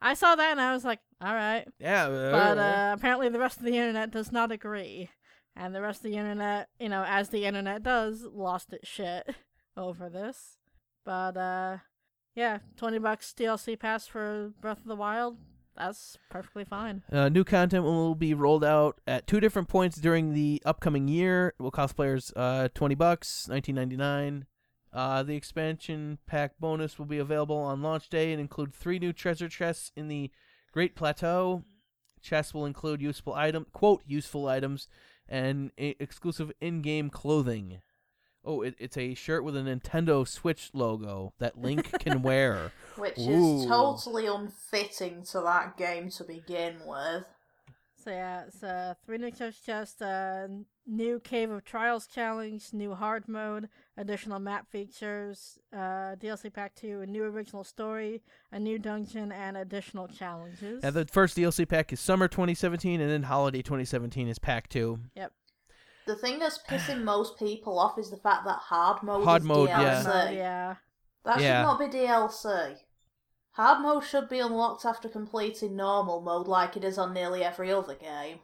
S2: I saw that and I was like, all right.
S1: Yeah,
S2: But uh, apparently the rest of the internet does not agree. And the rest of the internet, you know, as the internet does, lost its shit over this. But uh yeah, 20 bucks DLC pass for Breath of the Wild. That's perfectly fine.
S1: Uh, new content will be rolled out at two different points during the upcoming year. It will cost players uh, twenty bucks, nineteen ninety nine. Uh, the expansion pack bonus will be available on launch day and include three new treasure chests in the Great Plateau. Chests will include useful item quote useful items and exclusive in-game clothing. Oh, it, it's a shirt with a Nintendo Switch logo that Link can wear.
S3: Which
S1: Ooh.
S3: is totally unfitting to that game to begin with.
S2: So yeah, it's uh, three new treasure chests, uh, new Cave of Trials challenge, new hard mode, additional map features, uh, DLC pack two, a new original story, a new dungeon, and additional challenges.
S1: And the first DLC pack is Summer 2017, and then Holiday 2017 is pack two.
S3: The thing that's pissing most people off is the fact that hard mode
S1: Hard
S3: is
S1: mode,
S3: DLC.
S1: yeah.
S2: Uh, yeah.
S3: That
S1: Yeah.
S3: should not be DLC. Hard mode should be unlocked after completing normal mode like it is on nearly every other game.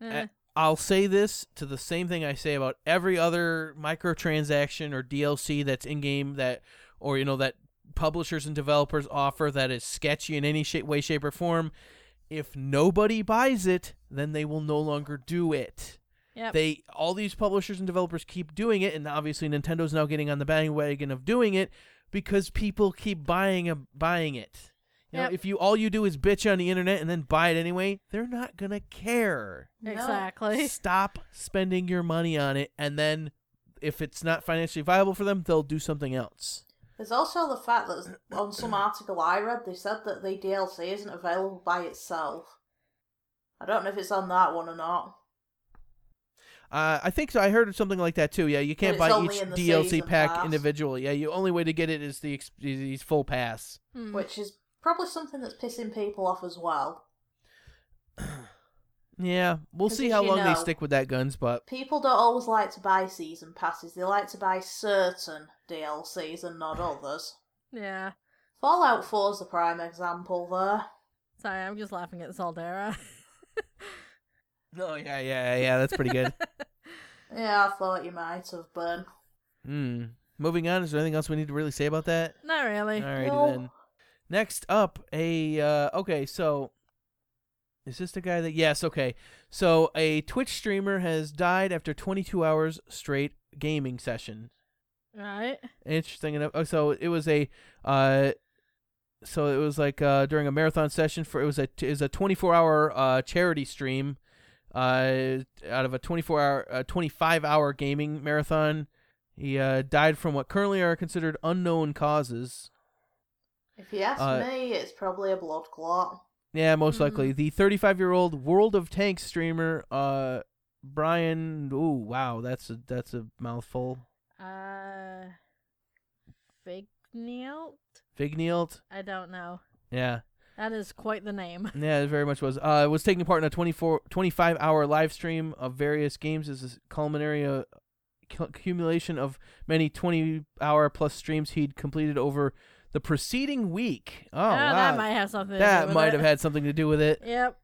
S2: Eh,
S1: I'll say this to the same thing I say about every other microtransaction or DLC that's in game that, or you know that publishers and developers offer that is sketchy in any shape, way, shape, or form. If nobody buys it, then they will no longer do it.
S2: Yep.
S1: They all these publishers and developers keep doing it, and obviously Nintendo's now getting on the bandwagon of doing it because people keep buying a, buying it. You know,
S2: Yep.
S1: if you all you do is bitch on the internet and then buy it anyway, they're not gonna care.
S3: No.
S2: exactly.
S1: Stop spending your money on it, and then if it's not financially viable for them, they'll do something else.
S3: There's also the fact that on some article I read, they said that the DLC isn't available by itself. I don't know if it's on that one or not.
S1: Uh, I think so. I heard something like that too. Yeah, you can't buy each DLC pack
S3: pass.
S1: individually. Yeah, the only way to get it is the ex- is full pass.
S2: Hmm.
S3: Which is probably something that's pissing people off as well.
S1: Yeah, we'll see how
S3: you
S1: long they stick with that guns, but
S3: People don't always like to buy season passes, they like to buy certain DLCs and not others.
S2: Yeah.
S3: Fallout 4 is the prime example there.
S2: Sorry, I'm just laughing at Zaldera.
S1: oh yeah, yeah, yeah, that's pretty good.
S3: Yeah, I thought you might have been.
S1: Hmm. Moving on, is there anything else we need to really say about that?
S2: Not really.
S1: All right
S3: No.
S1: then. Next up, a uh, okay, so is this the guy that? Yes, okay. So a Twitch streamer has died after 22 hours straight gaming session.
S2: Right?
S1: Interesting enough. Oh, so it was a, uh, so it was like uh during a marathon session for it was a it was a 24 hour uh charity stream, uh out of a 24 hour uh, 25 hour gaming marathon. He uh died from what currently are considered unknown causes.
S3: If you ask
S1: Uh,
S3: me, it's probably a blood clot.
S1: Yeah, most
S2: Mhm.
S1: likely. The 35 year old World of Tanks streamer, uh, Brian. Ooh, wow, that's a that's a mouthful.
S2: Uh. Vignielt?
S1: Vignielt.
S2: I don't know.
S1: Yeah,
S2: That is quite the name.
S1: yeah, it very much was. Uh, was taking part in a 24, 25 hour live stream of various games as a culminary uh, accumulation of many 20 hour plus streams he'd completed over the preceding week. Oh,
S2: Ah,
S1: wow.
S2: That might have something to do
S1: That
S2: with
S1: might
S2: it.
S1: have had something to do with it.
S2: Yep.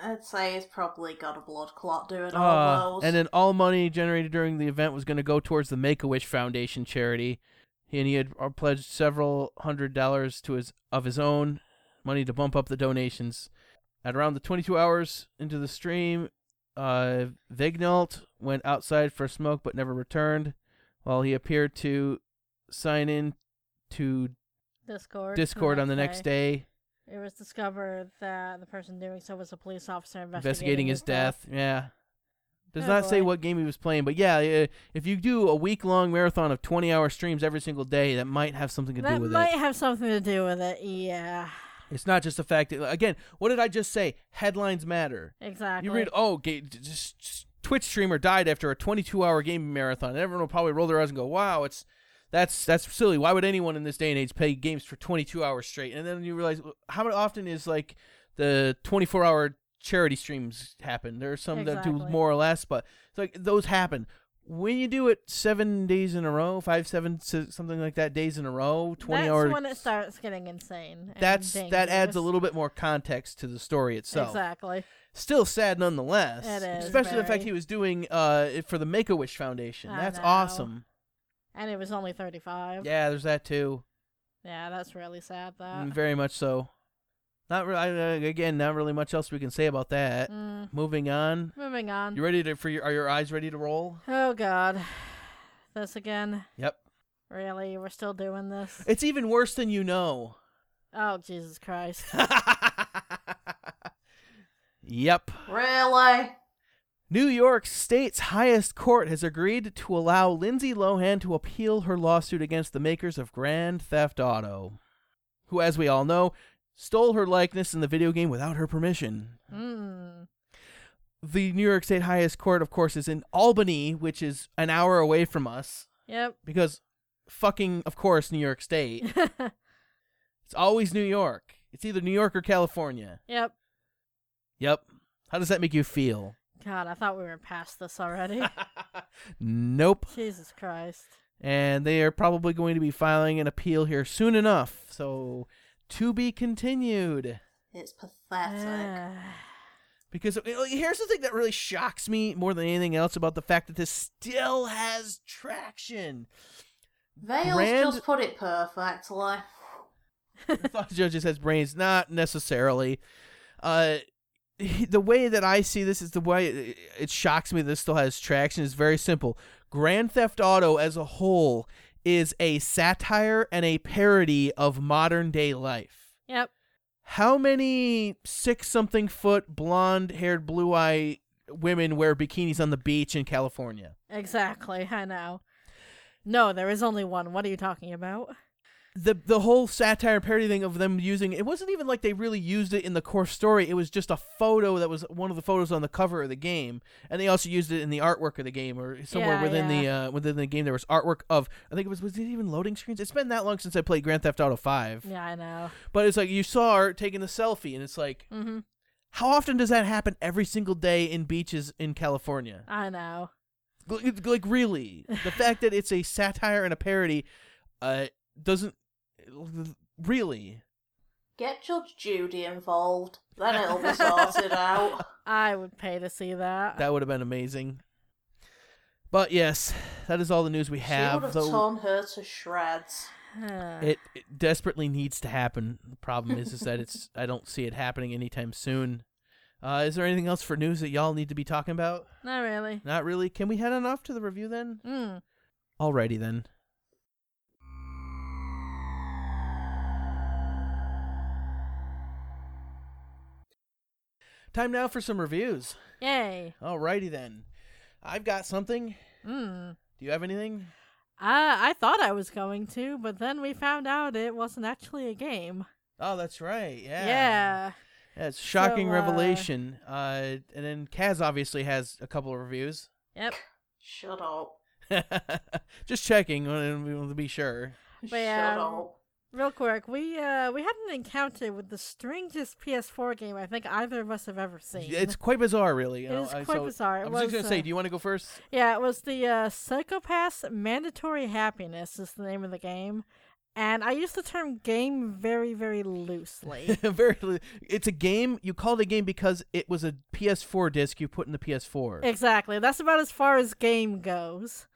S3: I'd say it's probably got a blood clot doing
S1: Uh,
S3: all those.
S1: and then all money generated during the event was going to go towards the Make a Wish Foundation charity. He, and he had uh, pledged several hundred dollars to his of his own money to bump up the donations. At around the 22 hours into the stream, uh, Vigneault went outside for a smoke but never returned. While he appeared to sign in to
S2: Discord.
S1: Discord on the next day,
S2: It was discovered that the person doing so was a police officer investigating,
S1: investigating his death. Yeah. Does
S2: Oh,
S1: not say what game he was playing, but yeah, if you do a week long marathon of 20 hour streams every single day, that might have something to
S2: That
S1: do with it.
S2: That might have something to do with it. Yeah.
S1: It's not just the fact that again, what did I just say? Headlines matter.
S2: Exactly.
S1: You read, oh, just, just Twitch streamer died after a 22-hour game marathon. And everyone will probably roll their eyes and go, "Wow, it's that's that's silly. Why would anyone in this day and age play games for 22 hours straight?" And then you realize how often is like the 24-hour charity streams happen. There are some that do more or less, but it's like those happen. When you do it seven days in a row, five, seven, something like that, days in a row, 20
S2: That's
S1: hours.
S2: That's when it starts getting insane.
S1: that's that adds a little bit more context to the story itself
S2: Exactly.
S1: still sad nonetheless.
S2: It is,
S1: especially the fact he was doing uh it for the Make a Wish Foundation.
S2: I
S1: That's
S2: know.
S1: awesome.
S2: And it was only 35.
S1: Yeah, there's that too.
S2: Yeah, that's really sad. That.
S1: Mm, Very much so. Not really. Uh, again, not really much else we can say about that.
S2: Mm,
S1: Moving on.
S2: moving on.
S1: You ready to for your? Are your eyes ready to roll?
S2: Oh God, this again?
S1: Yep.
S2: Really? We're still doing this?
S1: It's even worse than you know.
S2: Oh Jesus Christ!
S1: yep.
S3: Really?
S1: New York State's highest court has agreed to allow Lindsay Lohan to appeal her lawsuit against the makers of Grand Theft Auto, who, as we all know, stole her likeness in the video game without her permission.
S2: Mm.
S1: The New York State highest court, of course, is in Albany, which is an hour away from us,
S2: Yep.
S1: because fucking, of course, New York State. It's always New York. It's either New York or California.
S2: yep.
S1: Yep. How does that make you feel?
S2: God, I thought we were past this already.
S1: nope.
S2: Jesus Christ.
S1: and they are probably going to be filing an appeal here soon enough. So, to be continued.
S3: It's pathetic.
S2: Ah.
S1: Because here's the thing that really shocks me more than anything else about the fact that this still has traction.
S3: Vales
S1: Grand-
S3: just put it perfectly.
S1: Thought judges has brains, not necessarily. Uh, the way that I see this is the way it, it shocks me. This still has traction. is very simple. Grand Theft Auto as a whole is a satire and a parody of modern day life.
S2: Yep.
S1: How many six something foot blonde haired blue eye women wear bikinis on the beach in California?
S2: Exactly. I know. No, there is only one. What are you talking about?
S1: The the whole satire parody thing of them using it wasn't even like they really used it in the core story. It was just a photo that was one of the photos on the cover of the game, and they also used it in the artwork of the game or somewhere
S2: Yeah,
S1: within the uh, within the game. There was artwork of I think it was was it even loading screens? It's been that long since I played Grand Theft Auto Five,
S2: Yeah, I know.
S1: but it's like you saw her taking the selfie, and it's like
S2: Mm-hmm.
S1: how often does that happen every single day in beaches in California?
S2: I know.
S1: Like, like really, the fact that it's a satire and a parody, uh, doesn't really.
S3: Get Judge Judy involved. Then it'll be sorted out.
S2: I would pay to see that.
S1: That would have been amazing. But yes, that is all the news we have.
S3: she
S1: have.
S3: would have
S1: though
S3: torn her to shreds.
S1: it, it desperately needs to happen. The problem is, is that it's I don't see it happening anytime soon. Uh, is there anything else for news that y'all need to be talking about?
S2: Not really.
S1: Not really. Can we head on off to the review then?
S2: Mm.
S1: Alrighty then. Time now for some reviews.
S2: Yay.
S1: Alrighty then. I've got something.
S2: Mm.
S1: Do you have anything?
S2: I I thought I was going to, but then we found out it wasn't actually a game.
S1: Oh, that's right. Yeah.
S2: Yeah.
S1: Yeah, it's shocking
S2: So, uh,
S1: revelation. Uh, and then Kaz obviously has a couple of reviews.
S2: Yep.
S3: Shut up.
S1: Just checking uh, we want to be sure.
S2: But
S3: Shut
S2: yeah,
S3: up.
S2: Real quick, we uh we had an encounter with the strangest PS4 game I think either of us have ever seen.
S1: It's quite bizarre, really.
S2: It
S1: know? I-
S2: quite
S1: so
S2: bizarre. It
S1: I'm just gonna say,
S2: uh,
S1: do you want to go first?
S2: Yeah, it was the uh, Psycho Pass Mandatory Happiness is the name of the game. And I use the term game very, very loosely.
S1: Very. It's a game. You call it a game because it was a PS4 disc you put in the PS4.
S2: exactly. That's about as far as game goes.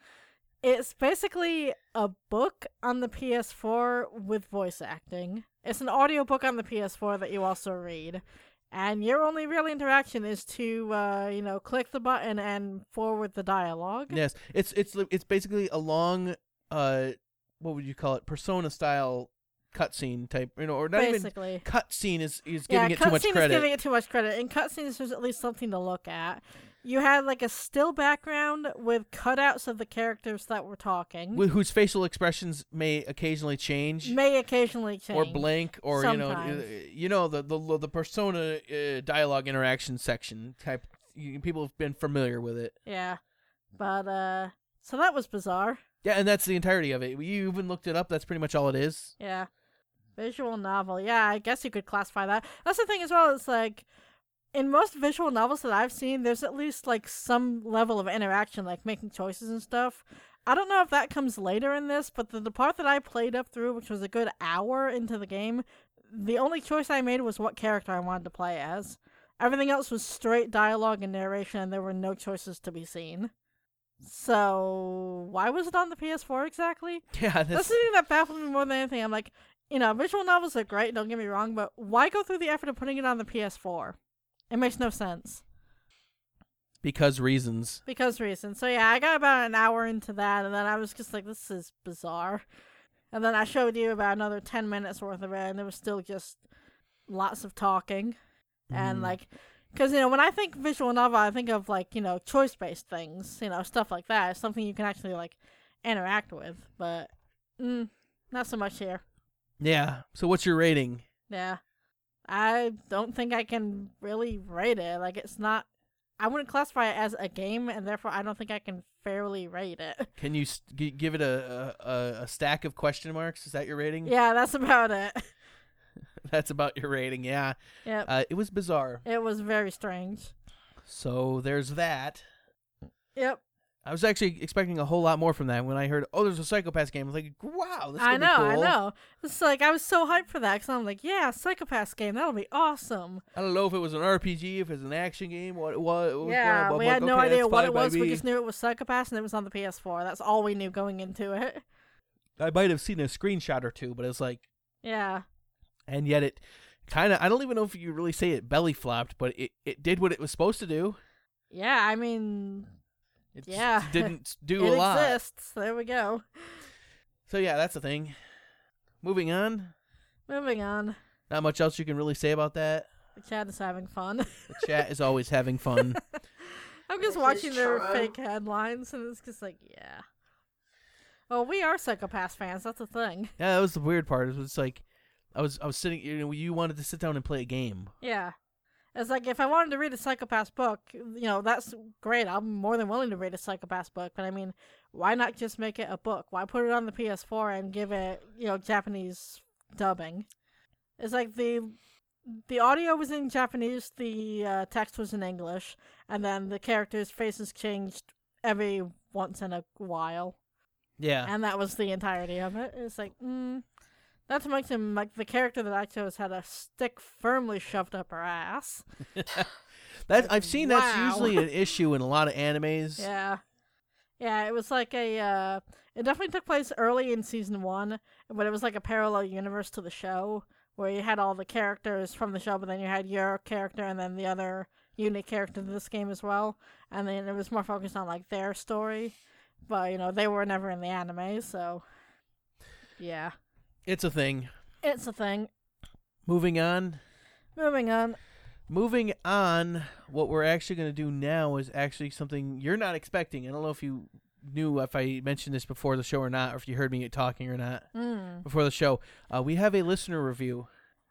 S2: It's basically a book on the PS4 with voice acting. It's an audiobook on the PS4 that you also read. And your only real interaction is to, uh, you know, click the button and forward the dialogue.
S1: Yes, it's it's it's basically a long, uh, what would you call it? Persona style cutscene type, you know, or not even
S2: basically.
S1: cutscene is is
S2: Yeah,
S1: giving it too much
S2: cutscene is
S1: credit.
S2: giving it too much credit. In cutscenes, there's at least something to look at. You had like a still background with cutouts of the characters that were talking.
S1: wh- whose facial expressions may occasionally change.
S2: may occasionally change.
S1: or blank or you know you know the the the persona uh, dialogue interaction section type you, people have been familiar with it
S2: Yeah, but uh, so that was bizarre.
S1: yeah and that's the entirety of it you even looked it up that's pretty much all it is
S2: Yeah, visual novel. Yeah, I guess you could classify that. That's the thing as well. It's like in most visual novels that I've seen, there's at least like some level of interaction, like making choices and stuff. I don't know if that comes later in this, but the, the part that I played up through, which was a good hour into the game, the only choice I made was what character I wanted to play as. Everything else was straight dialogue and narration, and there were no choices to be seen. So, why was it on the PS4 exactly?
S1: yeah
S2: That's
S1: that's
S2: the thing that baffled me more than anything. I'm like, you know, visual novels are great, don't get me wrong, but why go through the effort of putting it on the PS4? It makes no sense.
S1: because reasons
S2: Because reasons. So yeah, I got about an hour into that and then I was just like, this is bizarre. And then I showed you about another ten minutes worth of it and it was still just lots of talking. And
S1: Mm.
S2: like because you know when I think visual novel, I think of like you know choice based things, you know stuff like that. It's something you can actually like interact with, but mm, not so much here.
S1: Yeah so what's your rating
S2: Yeah. I don't think I can really rate it. Like, it's not. I wouldn't classify it as a game, and therefore I don't think I can fairly rate it.
S1: can you st- give it a, a a stack of question marks is that your rating
S2: Yeah, that's about it.
S1: that's about your rating yeah
S2: Yep.
S1: uh, it was bizarre
S2: it was very strange.
S1: so there's that
S2: Yep.
S1: I was actually expecting a whole lot more from that when I heard, "Oh, there's a Psycho Pass game." I was like, "Wow, this is
S2: I know,
S1: be cool."
S2: I know. It's like I was so hyped for that because I'm like, yeah, Psycho Pass game, that'll be awesome.
S1: I don't know if it was an RPG, if it was an action game, what it was. what-
S2: yeah, we had no
S1: okay,
S2: idea what it was. We just knew it was Psycho Pass, and it was on the PS4. That's all we knew going into it.
S1: I might have seen a screenshot or two, but it's like,
S2: Yeah.
S1: and yet it kind of. I don't even know if you really say it belly flopped, but it it did what it was supposed to do.
S2: Yeah, I mean,
S1: It just
S2: Yeah.
S1: didn't do
S2: it
S1: a lot.
S2: It exists. There we go.
S1: So yeah, that's the thing. Moving on.
S2: Moving on.
S1: Not much else you can really say about that.
S2: The chat is having fun.
S1: The chat is always having fun.
S2: I'm just
S3: This
S2: watching their
S3: true.
S2: fake headlines, and it's just like, yeah. Well, we are Psycho Pass fans. That's the thing.
S1: Yeah, that was the weird part. It was like, I was I was sitting. You know, you wanted to sit down and play a game.
S2: Yeah. It's like if I wanted to read a Psycho Pass book, you know, that's great. I'm more than willing to read a Psycho Pass book. But I mean, why not just make it a book? Why put it on the PS4 and give it, you know, Japanese dubbing? It's like the the audio was in Japanese, the uh, text was in English, and then the characters' faces changed every once in a while.
S1: Yeah.
S2: and that was the entirety of it. It's like, mm, not to mention, like the character that I chose had a stick firmly shoved up her ass.
S1: That I've seen that's usually an issue in a lot of animes.
S2: Yeah, yeah, it was like a. Uh, it definitely took place early in season one, but it was like a parallel universe to the show where you had all the characters from the show, but then you had your character and then the other unique character in this game as well, and then it was more focused on like their story. But you know they were never in the anime, so yeah,
S1: It's a thing.
S2: it's a thing.
S1: Moving on.
S2: Moving on.
S1: Moving on, what we're actually going to do now is actually something you're not expecting. I don't know if you knew if I mentioned this before the show or not, or if you heard me talking or not
S2: Mm.
S1: before the show. Uh, we have a listener review.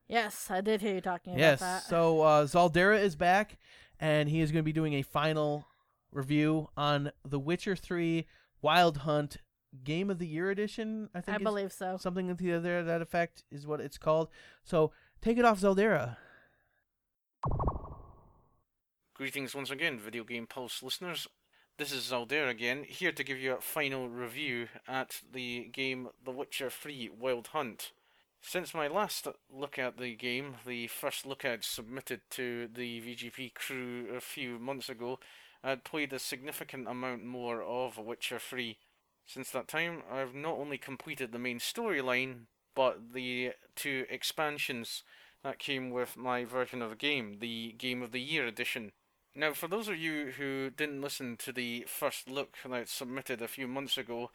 S2: Yes, I did hear you talking
S1: yes.
S2: about that.
S1: Yes, So uh, Zaldera is back, and he is going to be doing a final review on The Witcher 3 Wild Hunt Game of the Year edition. I think
S2: I believe so.
S1: something to the other that effect is what it's called. So take it off, Zeldera.
S4: Greetings once again, Video Game Pulse listeners. This is Zaldair again, here to give you a final review at the game The Witcher 3 Wild Hunt. Since my last look at the game, the first look I'd submitted to the VGP crew a few months ago, I'd played a significant amount more of Witcher 3. Since that time, I've not only completed the main storyline, but the two expansions that came with my version of the game, the Game of the Year edition. Now, for those of you who didn't listen to the first look that I submitted a few months ago,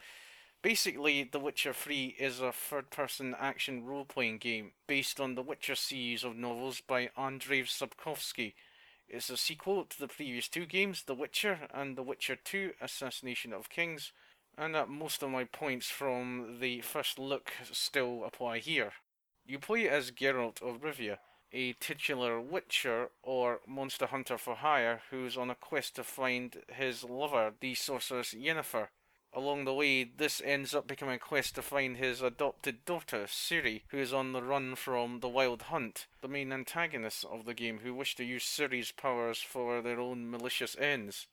S4: Basically, The Witcher 3 is a third person action role playing game based on the Witcher series of novels by Andrzej Sapkowski. It's a sequel to the previous two games, The Witcher and The Witcher 2 Assassination of Kings, and that most of my points from the first look still apply here. You play as Geralt of Rivia, a titular witcher or monster hunter for hire who's on a quest to find his lover, the sorceress Yennefer. Along the way, this ends up becoming a quest to find his adopted daughter, Ciri, who is on the run from the Wild Hunt, the main antagonists of the game who wish to use Ciri's powers for their own malicious ends.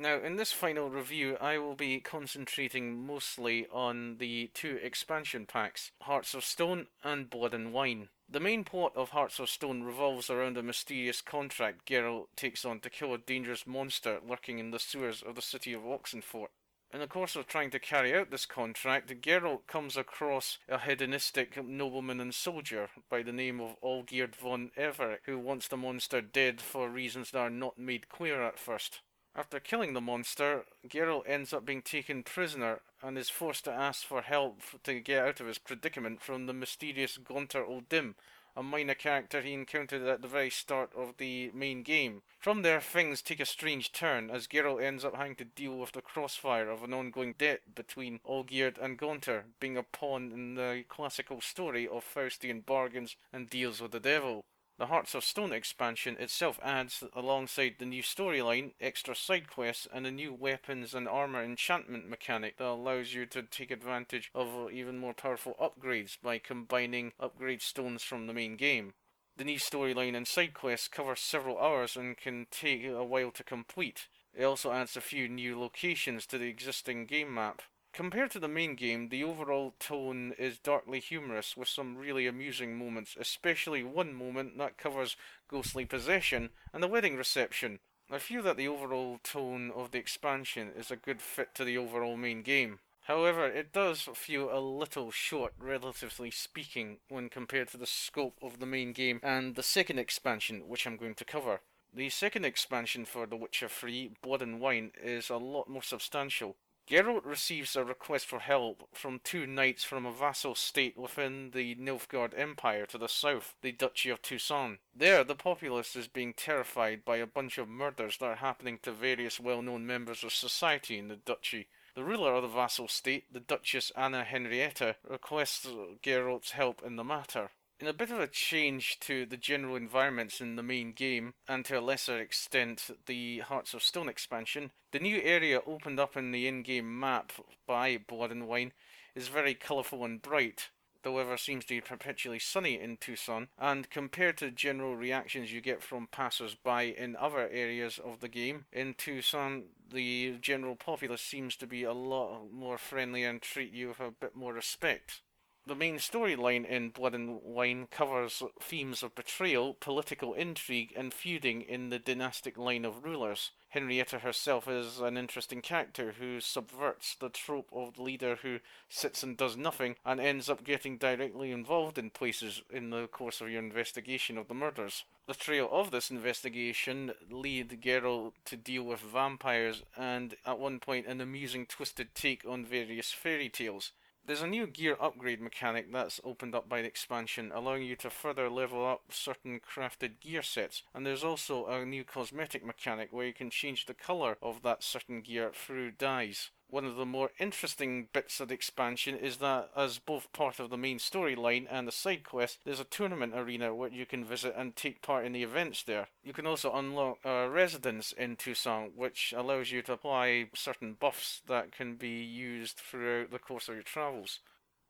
S4: Now, in this final review, I will be concentrating mostly on the two expansion packs, Hearts of Stone and Blood and Wine. The main plot of Hearts of Stone revolves around a mysterious contract Geralt takes on to kill a dangerous monster lurking in the sewers of the city of Oxenfurt. In the course of trying to carry out this contract, Geralt comes across a hedonistic nobleman and soldier by the name of Olgierd von Everec, who wants the monster dead for reasons that are not made clear at first. After killing the monster, Geralt ends up being taken prisoner and is forced to ask for help to get out of his predicament from the mysterious Gaunter O'Dim, a minor character he encountered at the very start of the main game. From there, things take a strange turn as Geralt ends up having to deal with the crossfire of an ongoing debt between Olgierd and Gaunter, being a pawn in the classical story of Faustian bargains and deals with the devil. The Hearts of Stone expansion itself adds, alongside the new storyline, extra side quests and a new weapons and armor enchantment mechanic that allows you to take advantage of even more powerful upgrades by combining upgrade stones from the main game. The new storyline and side quests cover several hours and can take a while to complete. It also adds a few new locations to the existing game map. Compared to the main game, the overall tone is darkly humorous with some really amusing moments, especially one moment that covers ghostly possession and the wedding reception. I feel that the overall tone of the expansion is a good fit to the overall main game. However, it does feel a little short, relatively speaking, when compared to the scope of the main game and the second expansion, which I'm going to cover. The second expansion for The Witcher 3, Blood and Wine, is a lot more substantial. Geralt receives a request for help from two knights from a vassal state within the Nilfgaard Empire to the south, the Duchy of Toussaint. There, the populace is being terrified by a bunch of murders that are happening to various well known members of society in the duchy. The ruler of the vassal state, the Duchess Anna Henrietta, requests Geralt's help in the matter. In a bit of a change to the general environments in the main game, and to a lesser extent the Hearts of Stone expansion, the new area opened up in the in game map by Blood and Wine is very colourful and bright. The weather seems to be perpetually sunny in Toussaint, and compared to general reactions you get from passers by in other areas of the game, in Toussaint the general populace seems to be a lot more friendly and treat you with a bit more respect. The main storyline in Blood and Wine covers themes of betrayal, political intrigue, and feuding in the dynastic line of rulers. Henrietta herself is an interesting character who subverts the trope of the leader who sits and does nothing and ends up getting directly involved in places in the course of your investigation of the murders. The trail of this investigation lead Geralt to deal with vampires and at one point an amusing twisted take on various fairy tales. There's a new gear upgrade mechanic that's opened up by the expansion, allowing you to further level up certain crafted gear sets. And there's also a new cosmetic mechanic where you can change the color of that certain gear through dyes one of the more interesting bits of the expansion is that, as both part of the main storyline and the side quest, there's a tournament arena where you can visit and take part in the events there. You can also unlock a residence in Toussaint, which allows you to apply certain buffs that can be used throughout the course of your travels.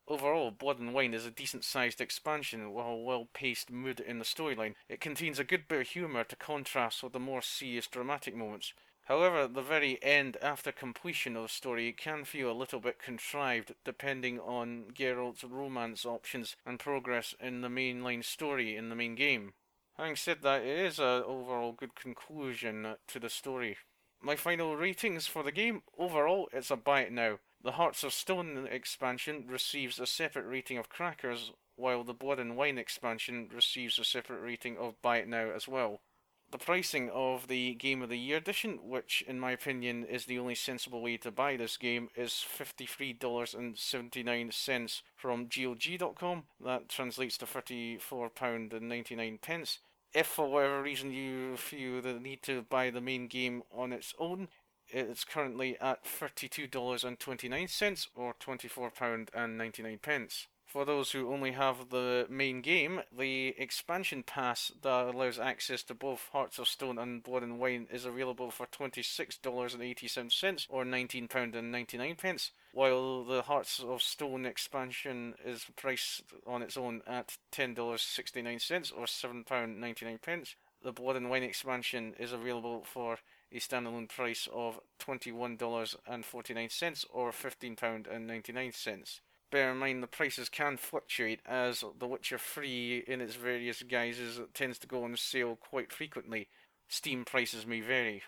S4: Overall, Blood and Wine is a decent sized expansion with a well paced mood in the storyline. It contains a good bit of humour to contrast with the more serious dramatic moments. However, the very end after completion of the story can feel a little bit contrived depending on Geralt's romance options and progress in the mainline story in the main game. Having said that, it is a overall good conclusion to the story. My final ratings for the game overall, it's a it now. The Hearts of Stone expansion receives a separate rating of crackers, while the Blood and Wine expansion receives a separate rating of it now as well. The pricing of the Game of the Year edition, which in my opinion is the only sensible way to buy this game, is $53.79 from GOG.com. That translates to £34.99. If for whatever reason you feel the need to buy the main game on its own, it's currently at $32.29 or £24.99. For those who only have the main game, the expansion pass that allows access to both Hearts of Stone and Blood and Wine is available for $26.87 or £19.99, while the Hearts of Stone expansion is priced on its own at $10.69 or £7.99. The Blood and Wine expansion is available for a standalone price of $21.49 or £15.99. Bear in mind the prices can fluctuate as The Witcher 3 in its various guises tends to go on sale quite frequently. Steam prices may vary.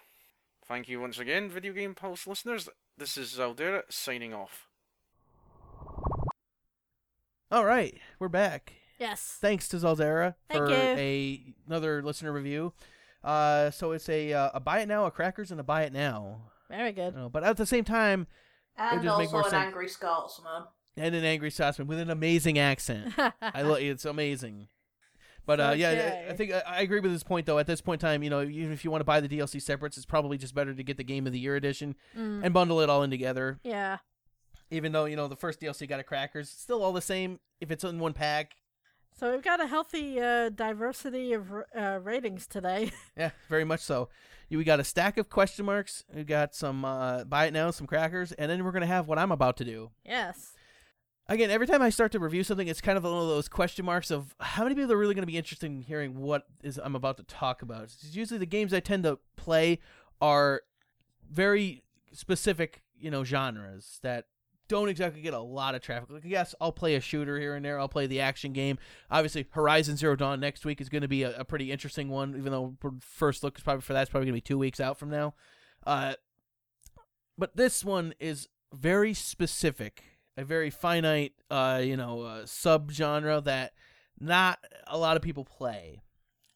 S4: Thank you once again, Video Game Pulse listeners. This is Zaldera signing off.
S1: All right, we're back.
S2: Yes.
S1: Thanks to Zaldera
S2: Thank
S1: for
S2: you.
S1: a another listener review. Uh, so it's a uh, a buy it now, a crackers, and a buy it now.
S2: Very good.
S1: Uh, but at the same time,
S3: And
S1: just make
S3: also
S1: more
S3: an
S1: sense.
S3: angry Scotsman.
S1: And an angry Scotsman with an amazing accent. I love it's amazing. But uh, yeah. I, think I, I agree with this point though. At this point in time, you know, even if you want to buy the DLC separates, it's probably just better to get the Game of the Year edition
S2: Mm,
S1: and bundle it all in together.
S2: yeah.
S1: Even though you know the first DLC got a crackers, it's still all the same if it's in one pack.
S2: So we've got a healthy uh, diversity of r- uh, ratings today.
S1: Yeah, very much so. You- We got a stack of question marks. We got some uh, buy it now, some crackers, and then we're gonna have what I'm about to do.
S2: yes.
S1: Again, every time I start to review something, it's kind of one of those question marks of how many people are really going to be interested in hearing what is I'm about to talk about. It's usually the games I tend to play are very specific, you know, genres that don't exactly get a lot of traffic. Like, yes, I'll play a shooter here and there. I'll play the action game. Obviously, Horizon Zero Dawn next week is going to be a, a pretty interesting one. Even though first look is probably for that's probably going to be two weeks out from now. Uh, but this one is very specific, a very finite, uh, you know, uh, subgenre that not a lot of people play.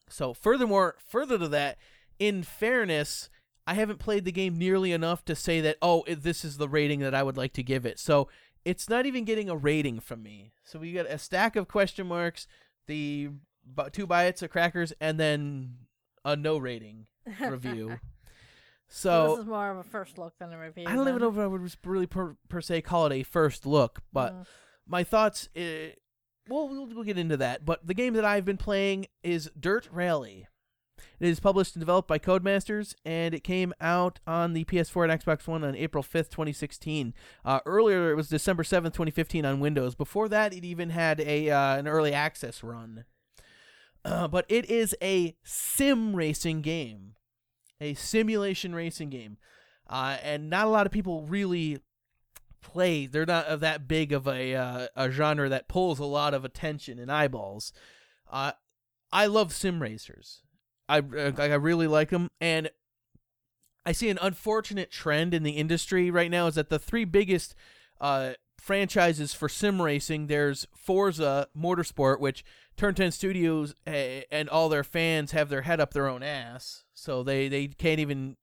S1: So, furthermore, further to that, in fairness, I haven't played the game nearly enough to say that oh, it, this is the rating that I would like to give it. So, it's not even getting a rating from me. So we got a stack of question marks, the two bites of crackers, and then a no rating review.
S2: So,
S1: So
S2: this is more of a first look than a review.
S1: I don't even know if I would really per, per se call it a first look, but
S2: Mm.
S1: my thoughts. Well, we'll we'll get into that. But the game that I've been playing is Dirt Rally. It is published and developed by Codemasters, and it came out on the PS4 and Xbox One on April 5th, 2016. Uh, earlier, it was December 7th, 2015 on Windows. Before that, it even had a uh, an early access run. Uh, but it is a sim racing game, a simulation racing game, uh, and not a lot of people really play. They're not of that big of a uh, a genre that pulls a lot of attention and eyeballs. Uh, I love sim racers. I uh, I really like them, and I see an unfortunate trend in the industry right now is that the three biggest uh, franchises for sim racing there's Forza Motorsport, which Turn 10 Studios uh, and all their fans have their head up their own ass, so they they can't even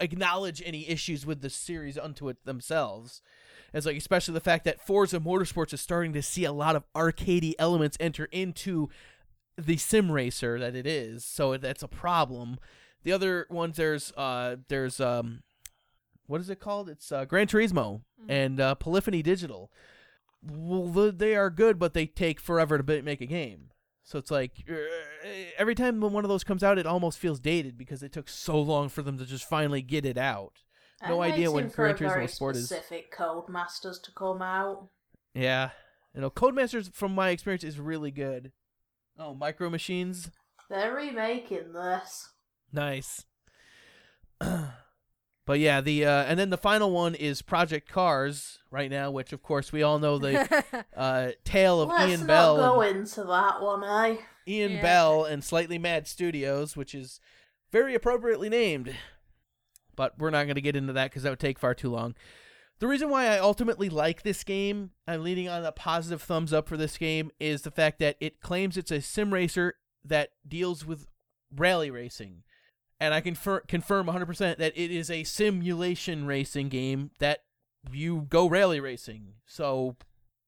S1: acknowledge any issues with the series unto it themselves. It's like especially the fact that Forza Motorsports is starting to see a lot of arcadey elements enter into the sim racer that it is. So that's a problem. The other ones there's uh there's um what is it called? It's uh, Gran Turismo and uh, Polyphony Digital. Well, th- they are good, but they take forever to make a game. So it's like uh, every time one of those comes out, it almost feels dated because it took so long for them to just finally get it out. No
S3: I'm
S1: idea when
S3: waiting for a
S1: Gran Turismo Sport is.
S3: specific Codemasters to come out.
S1: Yeah, you know, Codemasters, from my experience, is really good. Oh, Micro Machines,
S3: They're remaking this.
S1: nice. but yeah, the uh, and then the final one is Project Cars right now, which of course we all know the uh, tale of
S3: Let's
S1: Ian
S3: not
S1: Bell.
S3: go
S1: and-
S3: into that one, eh?
S1: Ian
S2: Yeah.
S1: Bell and Slightly Mad Studios, which is very appropriately named. But we're not going to get into that because that would take far too long. The reason why I ultimately like this game, I'm leaning on a positive thumbs up for this game, is the fact that it claims it's a sim racer that deals with rally racing. And I can confir- confirm 100% that it is a simulation racing game that you go rally racing. So,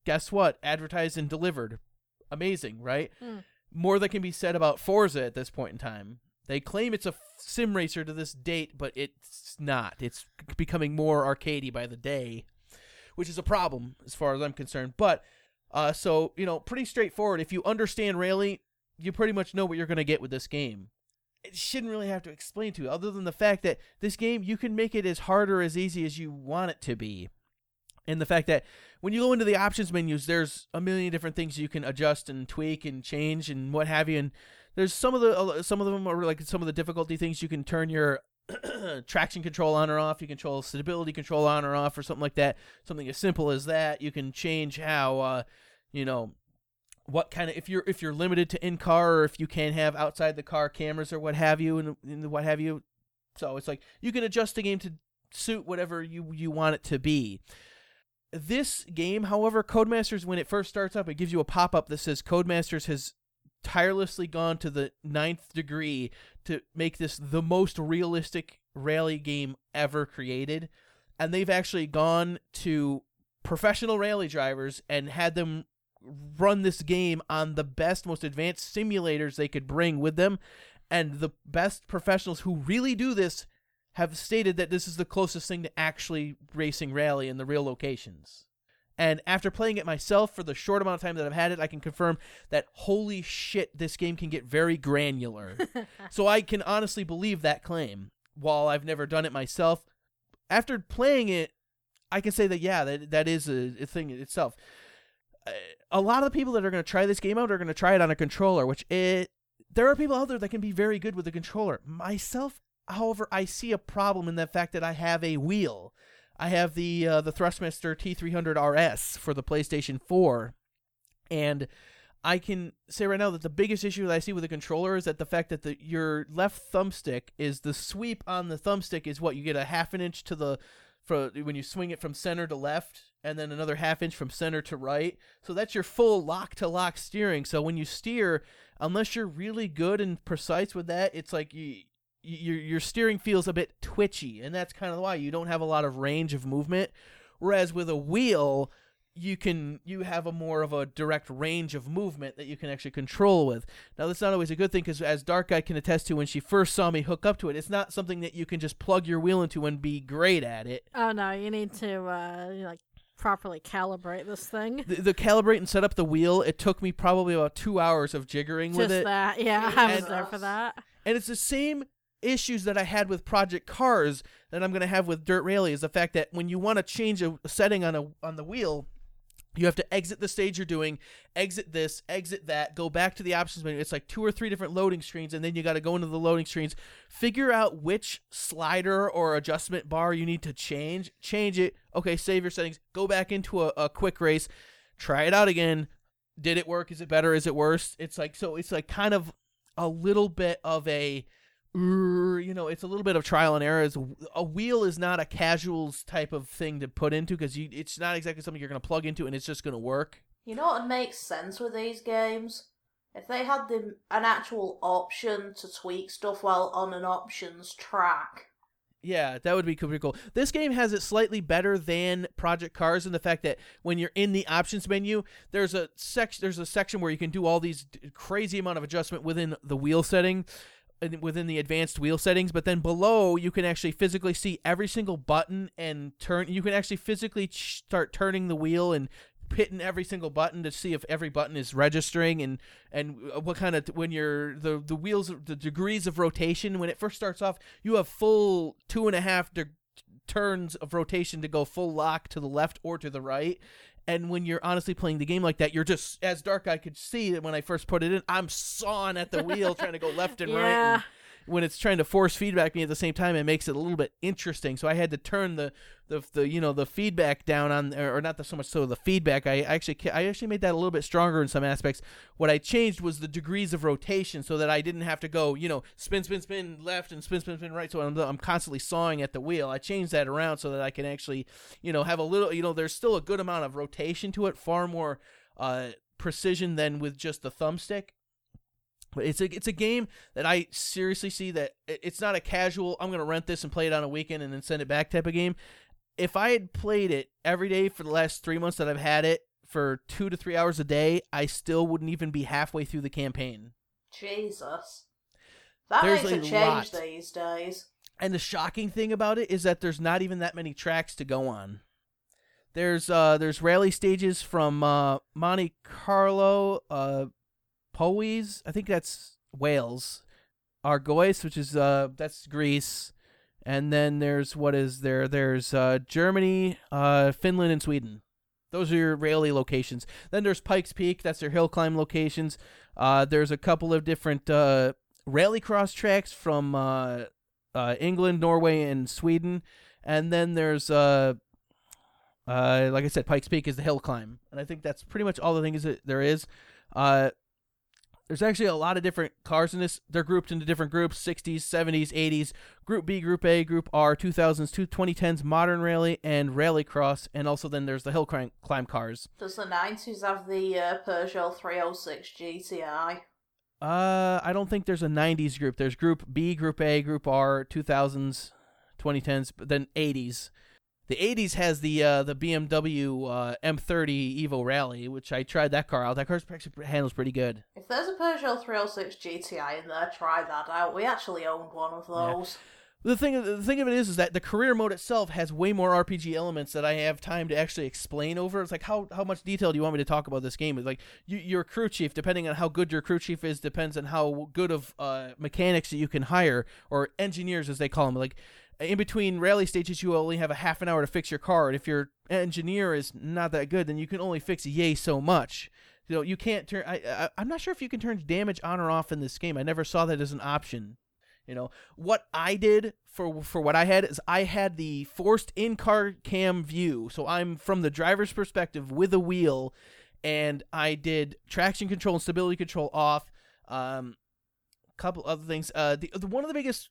S1: guess what? Advertised and delivered. Amazing, right?
S2: Hmm.
S1: More that can be said about Forza at this point in time. They claim it's a sim racer to this date, but it's not. It's becoming more arcadey by the day, which is a problem as far as I'm concerned. But uh, so you know, pretty straightforward. If you understand rally, you pretty much know what you're going to get with this game. It shouldn't really have to explain to you, other than the fact that this game you can make it as hard or as easy as you want it to be. And the fact that when you go into the options menus, there's a million different things you can adjust and tweak and change and what have you. And there's some of the uh, some of them are like some of the difficulty things you can turn your traction control on or off. You control stability control on or off or something like that. Something as simple as that. You can change how uh, you know what kind of if you're if you're limited to in car or if you can't have outside the car cameras or what have you and, and what have you. So it's like you can adjust the game to suit whatever you you want it to be. This game, however, Codemasters when it first starts up, it gives you a pop up that says Codemasters has tirelessly gone to the ninth degree to make this the most realistic rally game ever created. And they've actually gone to professional rally drivers and had them run this game on the best, most advanced simulators they could bring with them. And the best professionals who really do this have stated that this is the closest thing to actually racing rally in the real locations. And after playing it myself for the short amount of time that I've had it, I can confirm that holy shit, this game can get very granular. so I can honestly believe that claim. While I've never done it myself, after playing it, I can say that yeah, that that is a, a thing itself. A lot of the people that are going to try this game out are going to try it on a controller, which it there are people out there that can be very good with a controller. Myself, however, I see a problem in the fact that I have a wheel. I have the uh, the Thrustmaster T300 RS for the PlayStation 4, and I can say right now that the biggest issue that I see with the controller is that the fact that the your left thumbstick is the sweep on the thumbstick is what you get a half an inch to the for when you swing it from center to left and then another half inch from center to right. So that's your full lock to lock steering. So when you steer, unless you're really good and precise with that, it's like you your your steering feels a bit twitchy, and that's kind of why you don't have a lot of range of movement. Whereas with a wheel, you can you have a more of a direct range of movement that you can actually control with. Now that's not always a good thing because as Dark Guy can attest to, when she first saw me hook up to it, it's not something that you can just plug your wheel into and be great at it.
S2: Oh no, you need to uh, like properly calibrate this thing.
S1: The, the calibrate and set up the wheel, it took me probably about two hours of jiggering with
S2: Just
S1: it.
S2: that, yeah, I was
S3: Jesus.
S2: there for that.
S1: And it's the same issues that I had with Project Cars that I'm going to have with Dirt Rally is the fact that when you want to change a setting on a on the wheel, you have to exit the stage you're doing, exit this, exit that, go back to the options menu. It's like two or three different loading screens, and then you got to go into the loading screens, figure out which slider or adjustment bar you need to change, change it. Okay, save your settings, go back into a, a quick race, try it out again. Did it work? Is it better? Is it worse? It's like so. It's like kind of a little bit of a Er, you know, it's a little bit of trial and error. It's- A wheel is not a casuals type of thing to put into because you it's not exactly something you're going to plug into and it's just going to work.
S3: You know what makes sense with these games? If they had the, an actual option to tweak stuff while on an options track.
S1: Yeah, that would be pretty cool. This game has it slightly better than Project Cars in the fact that when you're in the options menu, there's a section there's a section where you can do all these d- crazy amount of adjustment within the wheel setting within the advanced wheel settings, but then below you can actually physically see every single button and turn you can actually physically ch- start turning the wheel and hitting every single button to see if every button is registering and and uh, what kind of when you're the the wheels the degrees of rotation when it first starts off you have full two and a half de- turns of rotation to go full lock to the left or to the right and when you're honestly playing the game like that you're just as dark i could see when i first put it in i'm sawing at the wheel trying to go left and right and when it's trying to force feedback me at the same time it makes it a little bit interesting. So i had to turn the the, the you know the feedback down on or not the, so much so the feedback. I actually i actually made that a little bit stronger in some aspects. What i changed was the degrees of rotation so that i didn't have to go you know spin spin spin left and spin spin spin right. So i'm, I'm constantly sawing at the wheel. I changed that around so that i can actually you know have a little you know there's still a good amount of rotation to it far more uh precision than with just the thumbstick But it's a it's a game that I seriously see that it's not a casual. I'm gonna rent this and play it on a weekend and then send it back type of game. If I had played it every day for the last three months that I've had it for two to three hours a day, I still wouldn't even be halfway through the campaign.
S3: Jesus. That
S1: There's
S3: makes a
S1: a
S3: change
S1: lot.
S3: these days.
S1: And the shocking thing about it is that there's not even that many tracks to go on. There's uh there's rally stages from uh Monte Carlo, uh Powys, I think that's Wales, Argolis, which is uh that's Greece, and then there's what is there? There's uh Germany, uh Finland and Sweden. Those are your rally locations. Then there's Pikes Peak, that's their hill climb locations. Uh there's a couple of different uh rallycross tracks from uh uh, England, Norway, and Sweden, and then there's uh, uh, like I said, Pikes Peak is the hill climb, and I think that's pretty much all the things that there is. There's actually a lot of different cars in this. They're grouped into different groups: 60s, 70s, 80s, Group B, Group A, Group R, 2000s, two 2010s, Modern Rally, and Rally Cross. and also then there's the hill climb, climb cars.
S3: Does the 90s have the uh, Peugeot 306 GTI?
S1: Uh, I don't think there's a 90s group. There's Group B, Group A, Group R, 2000s, 2010s, but then 80s. The 80s has the uh, the BMW uh, M30 Evo Rally, which I tried that car out. That car actually handles pretty good.
S3: If there's a Peugeot 306 GTI in there, try that out. We actually owned one of
S1: Yeah.
S3: those.
S1: The thing, the thing of it is, is that the career mode itself has way more RPG elements that I have time to actually explain over. It's like how how much detail do you want me to talk about this game? It's like you, your crew chief, depending on how good your crew chief is, depends on how good of uh, mechanics that you can hire or engineers, as they call them. Like in between rally stages, you only have a half an hour to fix your car, and if your engineer is not that good, then you can only fix yay so much. You know, you can't turn. I, I I'm not sure if you can turn damage on or off in this game. I never saw that as an option. You know what I did for for what I had is I had the forced in car cam view, so I'm from the driver's perspective with a wheel, and I did traction control and stability control off. Um, a couple other things. Uh, the, the one of the biggest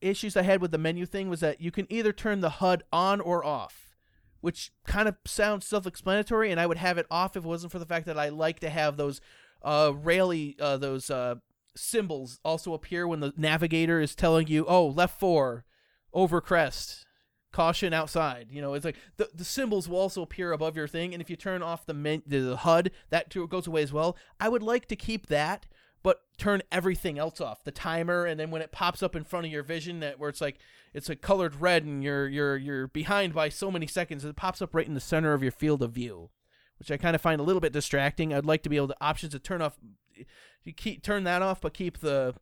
S1: issues I had with the menu thing was that you can either turn the HUD on or off, which kind of sounds self-explanatory, and I would have it off if it wasn't for the fact that I like to have those uh rally uh those uh symbols also appear when the navigator is telling you, "Oh, left 4, over crest, caution outside." You know, it's like the the symbols will also appear above your thing, and if you turn off the men- the HUD, that too goes away as well. I would like to keep that, but turn everything else off. The timer, and then when it pops up in front of your vision, that where it's like it's a colored red, and you're you're you're behind by so many seconds, it pops up right in the center of your field of view which I kind of find a little bit distracting. I'd like to be able to options to turn off, you keep turn that off, but keep the,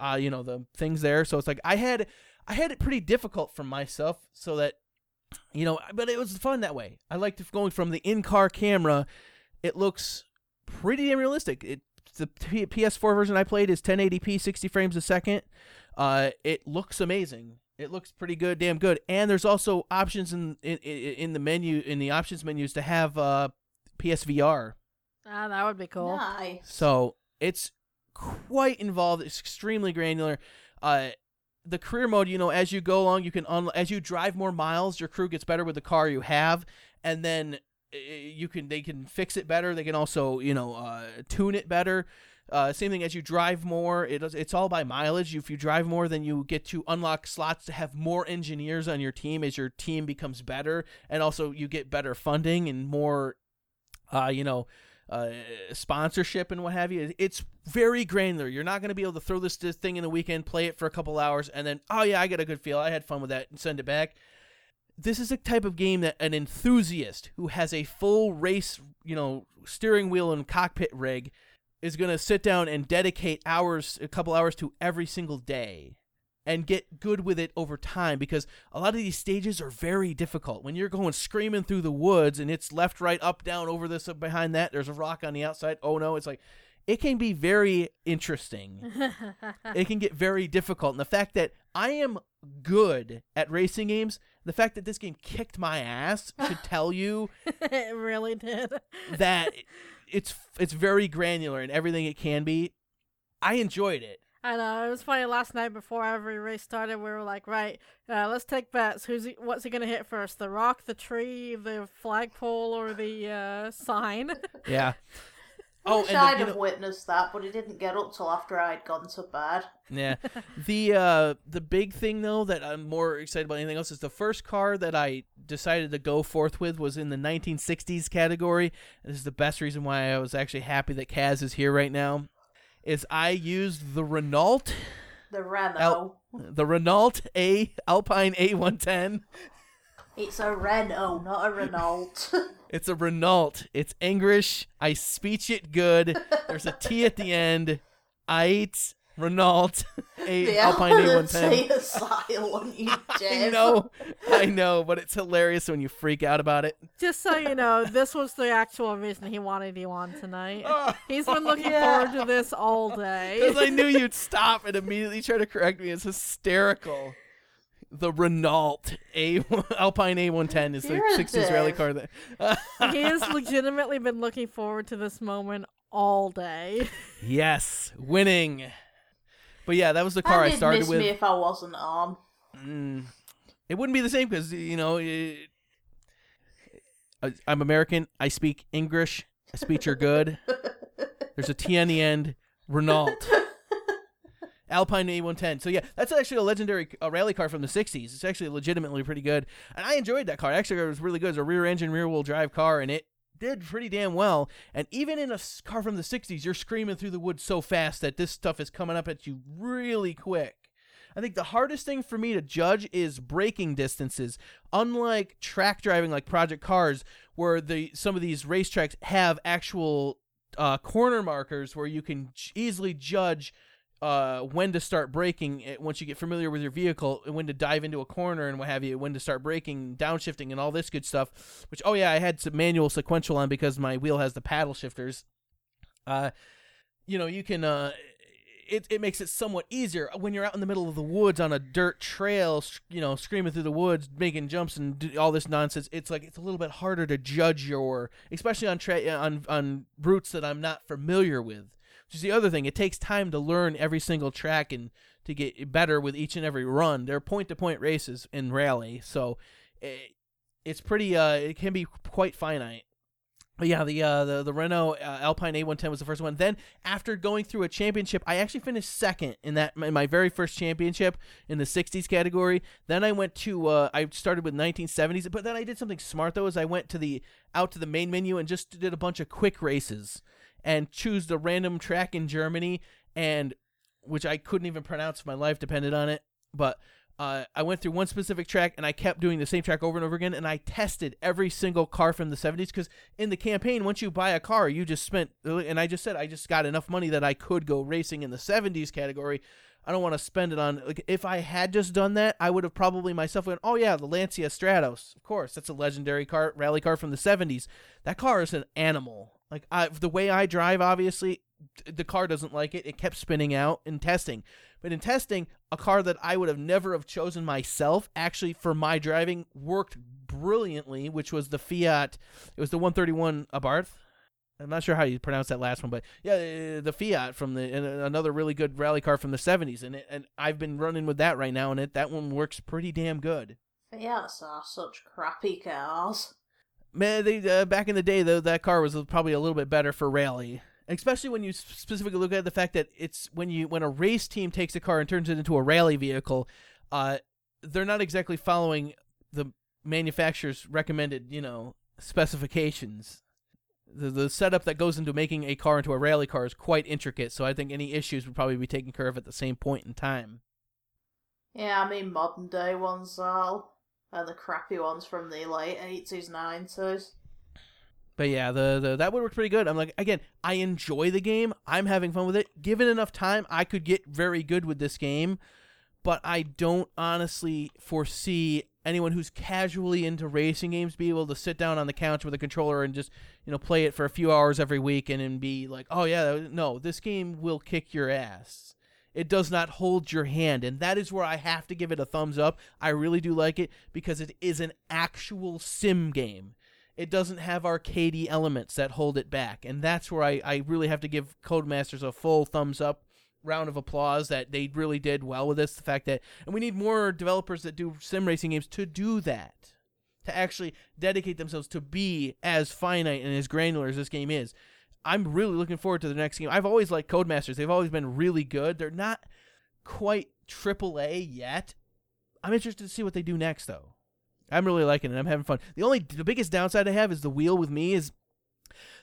S1: uh, you know, the things there. So it's like I had, I had it pretty difficult for myself, so that, you know, but it was fun that way. I liked going from the in-car camera. It looks pretty damn realistic. It the P- PS4 version I played is 1080p, 60 frames a second. Uh, it looks amazing. It looks pretty good, damn good. And there's also options in in, in the menu in the options menus to have uh, PSVR.
S2: Ah, that would be cool.
S3: Nice.
S1: So it's quite involved. It's extremely granular. Uh, the career mode, you know, as you go along, you can un- as you drive more miles, your crew gets better with the car you have, and then you can they can fix it better. They can also you know uh, tune it better. Uh, same thing as you drive more, it it's all by mileage. If you drive more, then you get to unlock slots to have more engineers on your team as your team becomes better, and also you get better funding and more, uh, you know, uh, sponsorship and what have you. It's very granular. You're not going to be able to throw this, thing in the weekend, play it for a couple hours, and then oh yeah, I get a good feel. I had fun with that, and send it back. This is a type of game that an enthusiast who has a full race, you know, steering wheel and cockpit rig is going to sit down and dedicate hours, a couple hours to every single day and get good with it over time because a lot of these stages are very difficult. When you're going screaming through the woods and it's left, right, up, down, over this, up behind that, there's a rock on the outside. Oh no, it's like it can be very interesting. it can get very difficult. And the fact that I am good at racing games, the fact that this game kicked my ass should tell you
S2: it really did.
S1: that it's it's very granular and everything it can be. I enjoyed it.
S2: I know it was funny. Last night before every race started, we were like, "Right, uh, let's take bets. Who's he, what's he gonna hit first? The rock, the tree, the flagpole, or the uh, sign?"
S1: Yeah. Oh, and
S3: I'd have
S1: know-
S3: witnessed that, but it didn't get up till after I'd gone to bed.
S1: Yeah. the uh the big thing though that I'm more excited about anything else is the first car that I decided to go forth with was in the 1960s category. This is the best reason why I was actually happy that Kaz is here right now. Is I used the Renault
S3: The Renault.
S1: Al- the Renault A Alpine A110.
S3: It's a Renault, not a Renault.
S1: It's a Renault. It's English. I speech it good. There's a T at the end. Ait Renault A
S3: the
S1: Alpine A110.
S3: T silent, you
S1: I know, I know, but it's hilarious when you freak out about it.
S2: Just so you know, this was the actual reason he wanted you on tonight. Oh, He's been oh, looking
S3: Yeah.
S2: forward to this all day.
S1: Because I knew you'd stop and immediately try to correct me. It's hysterical. The Renault A Alpine A110 is the
S3: You're a
S1: 60s rally car that.
S2: he has legitimately been looking forward to this moment all day.
S1: yes, winning. But yeah, that was the car
S3: and
S1: I started
S3: miss
S1: with.
S3: me if I wasn't on.
S1: Mm, it wouldn't be the same because you know it, I- I'm American. I speak English. I speech are good. There's a T on the end. Renault. Alpine A110. So yeah, that's actually a legendary uh, rally car from the 60s. It's actually legitimately pretty good, and I enjoyed that car. Actually, it was really good. It's a rear-engine, rear-wheel drive car, and it did pretty damn well. And even in a car from the 60s, you're screaming through the woods so fast that this stuff is coming up at you really quick. I think the hardest thing for me to judge is braking distances. Unlike track driving, like Project Cars, where the some of these racetracks have actual uh, corner markers where you can easily judge uh, when to start braking eh, once you get familiar with your vehicle, and when to dive into a corner and what have you, when to start braking, downshifting, and all this good stuff. Which, oh yeah, I had some manual sequential on because my wheel has the paddle shifters. Uh, you know, you can. Uh, it, it makes it somewhat easier when you're out in the middle of the woods on a dirt trail, you know, screaming through the woods, making jumps and all this nonsense. It's like it's a little bit harder to judge your, especially on tra- on on routes that I'm not familiar with. Is the other thing. It takes time to learn every single track and to get better with each and every run. They're point to point races in rally, so it, it's pretty. Uh, it can be quite finite. But yeah, the uh, the the Renault uh, Alpine A110 was the first one. Then after going through a championship, I actually finished second in that in my very first championship in the 60s category. Then I went to uh, I started with 1970s, but then I did something smart though. Is I went to the out to the main menu and just did a bunch of quick races and choose the random track in Germany and which I couldn't even pronounce my life depended on it. But uh, I went through one specific track and I kept doing the same track over and over again. And I tested every single car from the 70s because in the campaign, once you buy a car, you just spent, and I just said I just got enough money that I could go racing in the 70s category. I don't want to spend it on like if I had just done that, I would have probably myself went, "Oh yeah, the Lancia Stratos. Of course, that's a legendary car rally car from the 70s. That car is an animal. Like I the way I drive obviously the car doesn't like it. It kept spinning out in testing. But in testing, a car that I would have never have chosen myself actually for my driving worked brilliantly, which was the Fiat. It was the 131 Abarth. I'm not sure how you pronounce that last one, but yeah, uh, the Fiat from the and another really good rally car from the 70s, and it, and I've been running with that right now, and it that one works pretty damn good.
S3: Fiats are such crappy cars.
S1: Man, they uh, back in the day though, that car was probably a little bit better for rally, especially when you specifically look at the fact that it's when you when a race team takes a car and turns it into a rally vehicle, uh, they're not exactly following the manufacturer's recommended, you know, specifications. The the setup that goes into making a car into a rally car is quite intricate, so I think any issues would probably be taken care of at the same point in time.
S3: Yeah, I mean modern day ones are, and the crappy ones from the late eighties, nineties.
S1: But yeah, the, the that would work pretty good. I'm like, again, I enjoy the game. I'm having fun with it. Given enough time, I could get very good with this game. But I don't honestly foresee anyone who's casually into racing games be able to sit down on the couch with a controller and just you know play it for a few hours every week and then be like, oh yeah, no, this game will kick your ass. It does not hold your hand, and that is where I have to give it a thumbs up. I really do like it because it is an actual sim game. It doesn't have arcadey elements that hold it back. And that's where I, I really have to give codemasters a full thumbs up round of applause that they really did well with this. The fact that and we need more developers that do sim racing games to do that to actually dedicate themselves to be as finite and as granular as this game is I'm really looking forward to the next game. I've always liked Codemasters. They've always been really good. They're not quite AAA yet. I'm interested to see what they do next, though. I'm really liking it. I'm having fun. The only, the biggest downside I have is the wheel with me is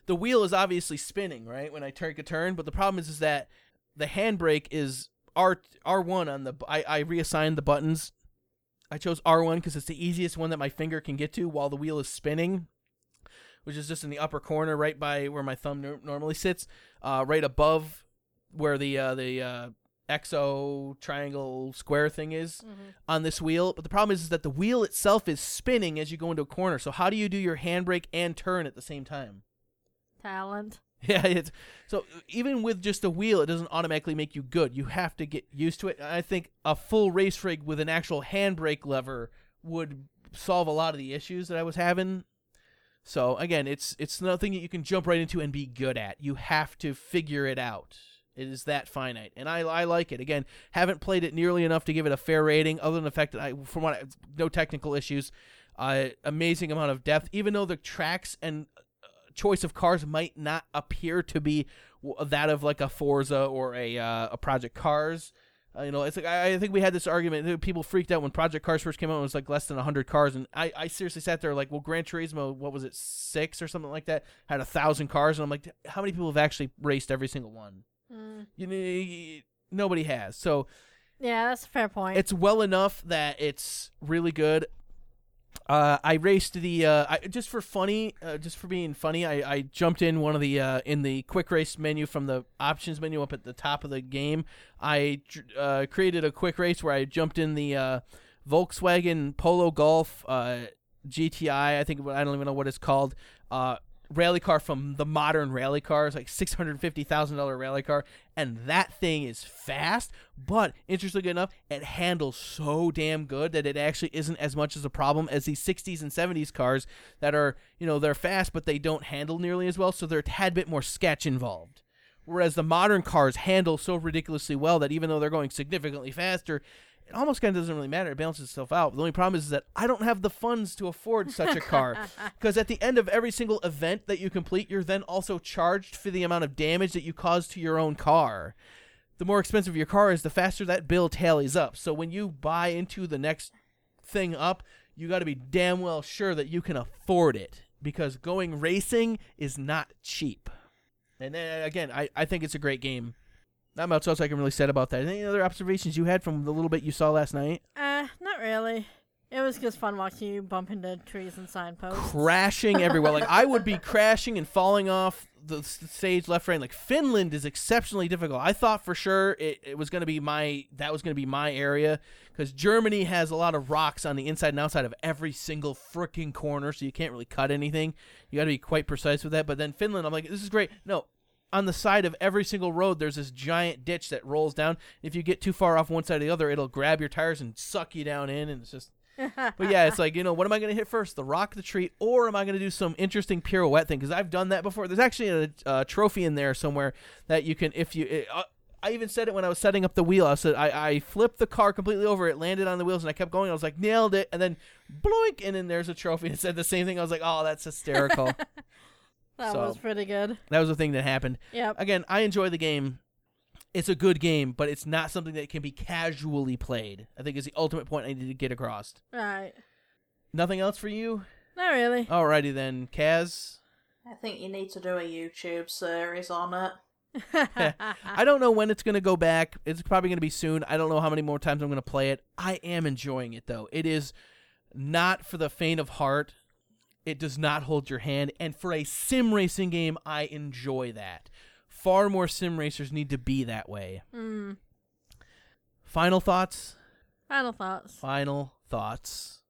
S1: the wheel is obviously spinning right when I take a turn, but the problem is is that the handbrake is R R1 on the. I I reassigned the buttons. I chose R1 because it's the easiest one that my finger can get to while the wheel is spinning, which is just in the upper corner, right by where my thumb nor- normally sits, uh, right above where the uh, the uh, exo triangle square thing is on this wheel. But the problem is, is that the wheel itself is spinning as you go into a corner. So how do you do your handbrake and turn at the same time?
S2: Talent.
S1: Yeah, it's so even with just a wheel, it doesn't automatically make you good. You have to get used to it. I think a full race rig with an actual handbrake lever would solve a lot of the issues that I was having. So again, it's it's nothing that you can jump right into and be good at. You have to figure it out. It is that finite, and I I like it. Again, haven't played it nearly enough to give it a fair rating, other than the fact that I, from what I, no technical issues, uh, amazing amount of depth. Even though the tracks and choice of cars might not appear to be that of like a Forza or a uh, a Project Cars. Uh, you know, it's like I, I think we had this argument. People freaked out when Project Cars first came out. It was like less than hundred cars, and I, I seriously sat there like, well, Gran Turismo, what was it, six or something like that, had a thousand cars, and I'm like, how many people have actually raced every single one?
S2: Mm.
S1: You know, nobody has. So
S2: Yeah, that's a fair point.
S1: it's well enough that it's really good. Uh, I raced the uh, I, just for funny, uh, just for being funny. I, I jumped in one of the uh, in the quick race menu from the options menu up at the top of the game. I uh, created a quick race where I jumped in the uh, Volkswagen Polo Golf GTI. I think I don't even know what it's called. Rally car from the modern rally cars, like six hundred fifty thousand dollar rally car, and that thing is fast. But interestingly enough, it handles so damn good that it actually isn't as much as a problem as these sixties and seventies cars that are, you know, they're fast but they don't handle nearly as well, so they're a tad bit more sketch involved. Whereas the modern cars handle so ridiculously well that even though they're going significantly faster, it almost kind of doesn't really matter. It balances itself out. The only problem is, that I don't have the funds to afford such a car. Because at the end of every single event that you complete, you're then also charged for the amount of damage that you cause to your own car. The more expensive your car is, the faster that bill tallies up. So when you buy into the next thing up, you got to be damn well sure that you can afford it. Because going racing is not cheap. And then again, I, I think it's a great game. Not much else I can really say about that. Any other observations you had from the little bit you saw last night?
S2: uh, not really. It was just fun watching you bump into trees and signposts.
S1: crashing everywhere. Like I would be crashing and falling off the stage left, right. Like Finland is exceptionally difficult. I thought for sure it, it was going to be my that was going to be my area because Germany has a lot of rocks on the inside and outside of every single freaking corner, so you can't really cut anything. You got to be quite precise with that. But then Finland, I'm like, this is great. No. On the side of every single road, there's this giant ditch that rolls down. If you get too far off one side or the other, it'll grab your tires and suck you down in, and it's just but yeah, it's like you know, what am I going to hit first, the rock, the tree, or am I going to do some interesting pirouette thing? Because I've done that before. There's actually a, a trophy in there somewhere that you can, if you. It, uh, I even said it when I was setting up the wheel. I said I, I flipped the car completely over. It landed on the wheels, and I kept going. I was like, nailed it, and then bloink, and then there's a trophy. And it said the same thing. I was like, oh, that's hysterical.
S2: that
S1: So-
S2: was pretty good.
S1: that was the thing that happened.
S2: Yep.
S1: Again, I enjoy the game. It's a good game, but it's not something that can be casually played. I think is the ultimate point I need to get across.
S2: Right.
S1: Nothing else for you?
S2: Not really.
S1: Alrighty then, Kaz.
S3: I think you need to do a YouTube series on it.
S1: I don't know when it's going to go back. It's probably going to be soon. I don't know how many more times I'm going to play it. I am enjoying it though. It is not for the faint of heart. It does not hold your hand. And for a sim racing game, I enjoy that. Far more sim racers need to be that way.
S2: mm.
S1: Final thoughts?
S2: Final thoughts.
S1: Final thoughts.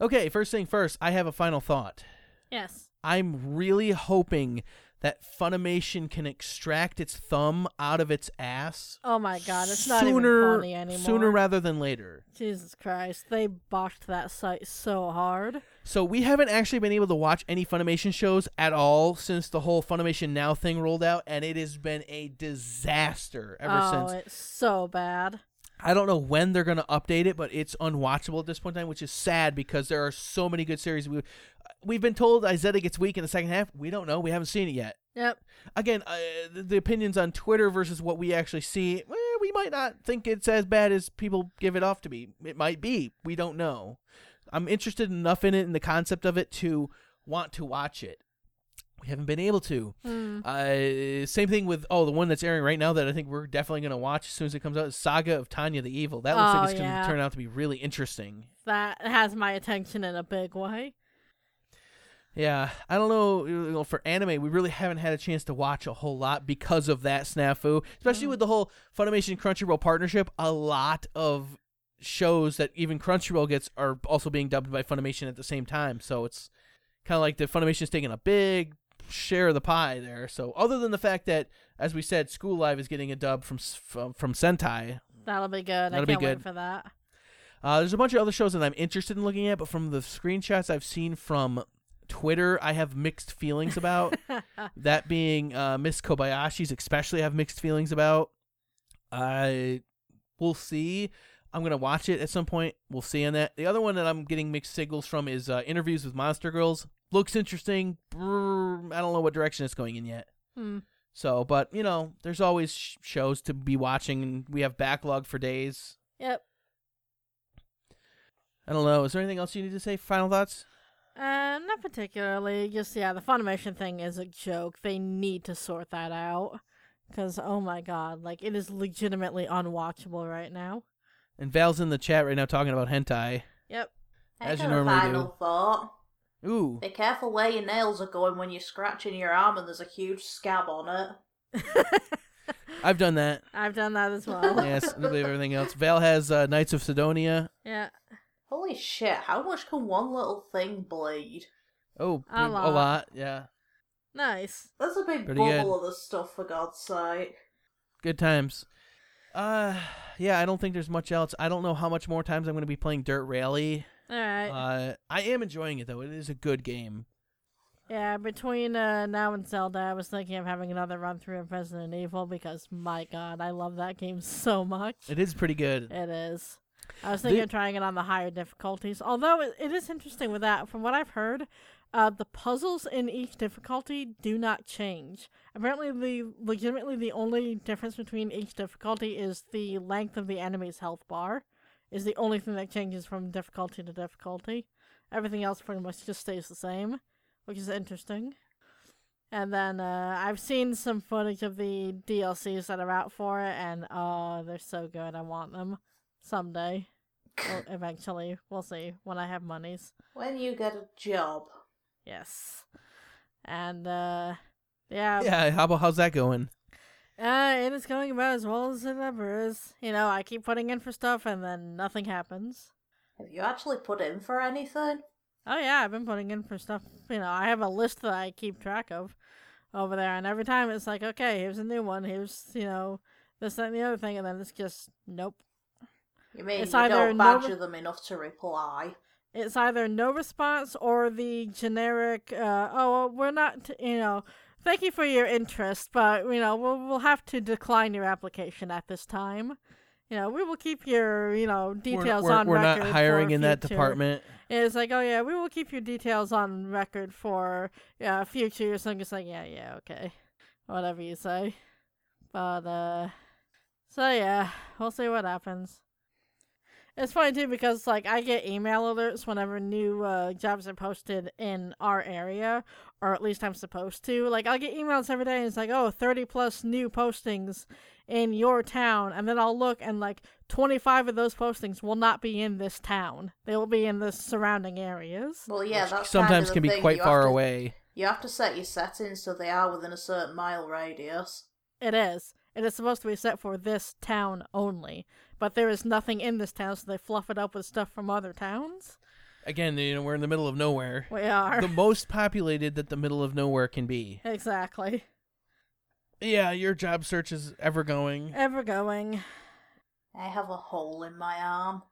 S1: Okay, first thing first, I have a final thought.
S2: Yes.
S1: I'm really hoping that Funimation can extract its thumb out of its ass
S2: Oh my god, it's not
S1: sooner,
S2: even funny anymore.
S1: sooner rather than later.
S2: Jesus Christ, they botched that site so hard.
S1: So we haven't actually been able to watch any Funimation shows at all since the whole Funimation Now thing rolled out, and it has been a disaster ever
S2: oh,
S1: since.
S2: it's so bad.
S1: I don't know when they're going to update it, but it's unwatchable at this point in time, which is sad because there are so many good series. We, we've been told Izetta gets weak in the second half. We don't know. We haven't seen it yet.
S2: Yep.
S1: Again, uh, the, the opinions on Twitter versus what we actually see, eh, we might not think it's as bad as people give it off to be. It might be. We don't know. I'm interested enough in it and the concept of it to want to watch it. We haven't been able to.
S2: Hmm.
S1: Uh, same thing with oh the one that's airing right now that I think we're definitely gonna watch as soon as it comes out is Saga of Tanya the Evil. That looks
S2: Oh,
S1: like it's
S2: yeah.
S1: gonna turn out to be really interesting.
S2: That has my attention in a big way.
S1: Yeah, I don't know. you know, For anime, we really haven't had a chance to watch a whole lot because of that snafu, especially
S2: Mm.
S1: with the whole Funimation Crunchyroll partnership. A lot of shows that even Crunchyroll gets are also being dubbed by Funimation at the same time. So it's kind of like the Funimation's taking a big share of the pie there. So other than the fact that, as we said, School Live is getting a dub from from, from Sentai,
S2: That'll be good.
S1: That'll
S2: I
S1: be
S2: can't
S1: good.
S2: wait for that.
S1: Uh, there's a bunch of other shows that I'm interested in looking at, but from the screenshots I've seen from Twitter, I have mixed feelings about. that being uh, Miss Kobayashi's, especially, I have mixed feelings about. I we'll see. I'm gonna watch it at some point. We'll see on that. The other one that I'm getting mixed signals from is uh, interviews with Monster Girls. Looks interesting. Brr, I don't know what direction it's going in yet.
S2: Hmm.
S1: So, but you know, there's always sh- shows to be watching, and we have backlog for days.
S2: Yep.
S1: I don't know. Is there anything else you need to say? Final thoughts?
S2: Uh, not particularly. Just yeah, the Funimation thing is a joke. They need to sort that out. Cause oh my god, like it is legitimately unwatchable right now.
S1: And Val's in the chat right now talking about hentai.
S2: Yep.
S3: I
S1: As you normally
S3: final
S1: do.
S3: thought.
S1: Ooh.
S3: Be careful where your nails are going when you're scratching your arm and there's a huge scab on it.
S1: I've done that.
S2: I've done that as well.
S1: yes, I believe everything else. Val has uh, Knights of Sidonia.
S2: yeah.
S3: Holy shit, how much can one little thing bleed?
S1: Oh,
S2: A
S1: a
S2: lot.
S1: lot. Yeah.
S2: Nice.
S3: There's a big
S1: Pretty
S3: bubble
S1: good.
S3: of this stuff, for God's sake.
S1: Good times. Uh, yeah, I don't think there's much else. I don't know how much more times I'm going to be playing Dirt Rally.
S2: Alright.
S1: Uh, I am enjoying it, though. It is a good game.
S2: yeah, between uh, now and Zelda, I was thinking of having another run through of Resident Evil because my god, I love that game so much.
S1: It is pretty good.
S2: It is. I was thinking
S1: The-
S2: of trying it on the higher difficulties. Although it, it is interesting with that, from what I've heard, uh, the puzzles in each difficulty do not change. Apparently, the legitimately the only difference between each difficulty is the length of the enemy's health bar. Is the only thing that changes from difficulty to difficulty. Everything else pretty much just stays the same, which is interesting. And then uh, I've seen some footage of the DLCs that are out for it, and oh, they're so good. I want them someday. Well, eventually, we'll see when I have monies.
S3: When you get a job.
S2: Yes, and uh, yeah,
S1: Yeah, how about how's that going?
S2: uh, it is going about as well as it ever is. You know, I keep putting in for stuff, and then nothing happens.
S3: Have you actually put in for anything?
S2: Oh yeah, I've been putting in for stuff. You know, I have a list that I keep track of over there, and every time it's like, okay, here's a new one. Here's you know this, that, and the other thing, and then it's just nope.
S3: You mean
S2: It's
S3: you
S2: either
S3: don't
S2: no-
S3: badger them enough to reply?
S2: It's either no response or the generic, uh, oh, well, we're not, you know, thank you for your interest, but, you know, we'll, we'll have to decline your application at this time. You know, we will keep your, you know,
S1: We're-
S2: details
S1: we're,
S2: on
S1: we're
S2: record.
S1: not hiring
S2: for
S1: in that
S2: future-
S1: department.
S2: It's like, oh, yeah, we will keep your details on record for uh, future. So I'm just like, yeah, yeah, okay. Whatever you say. But, uh, so yeah, we'll see what happens. It's funny too because like I get email alerts whenever new uh, jobs are posted in our area, or at least I'm supposed to. Like I'll get emails every day, and it's like, oh, 30 plus new postings in your town, and then I'll look, and like 25 of those postings will not be in this town. They will be in the surrounding areas.
S3: Well, yeah,
S1: which
S3: that's
S1: sometimes
S3: kind of the
S1: can be quite
S3: you
S1: far
S3: to,
S1: away.
S3: You have to set your settings so they are within a certain mile radius.
S2: It is. It is supposed to be set for this town only, but there is nothing in this town, so they fluff it up with stuff from other towns.
S1: Again, you know, we're in the middle of nowhere.
S2: We are
S1: the most populated that the middle of nowhere can be.
S2: exactly
S1: Yeah, your job search is ever going.
S2: ever going.
S3: I have a hole in my arm.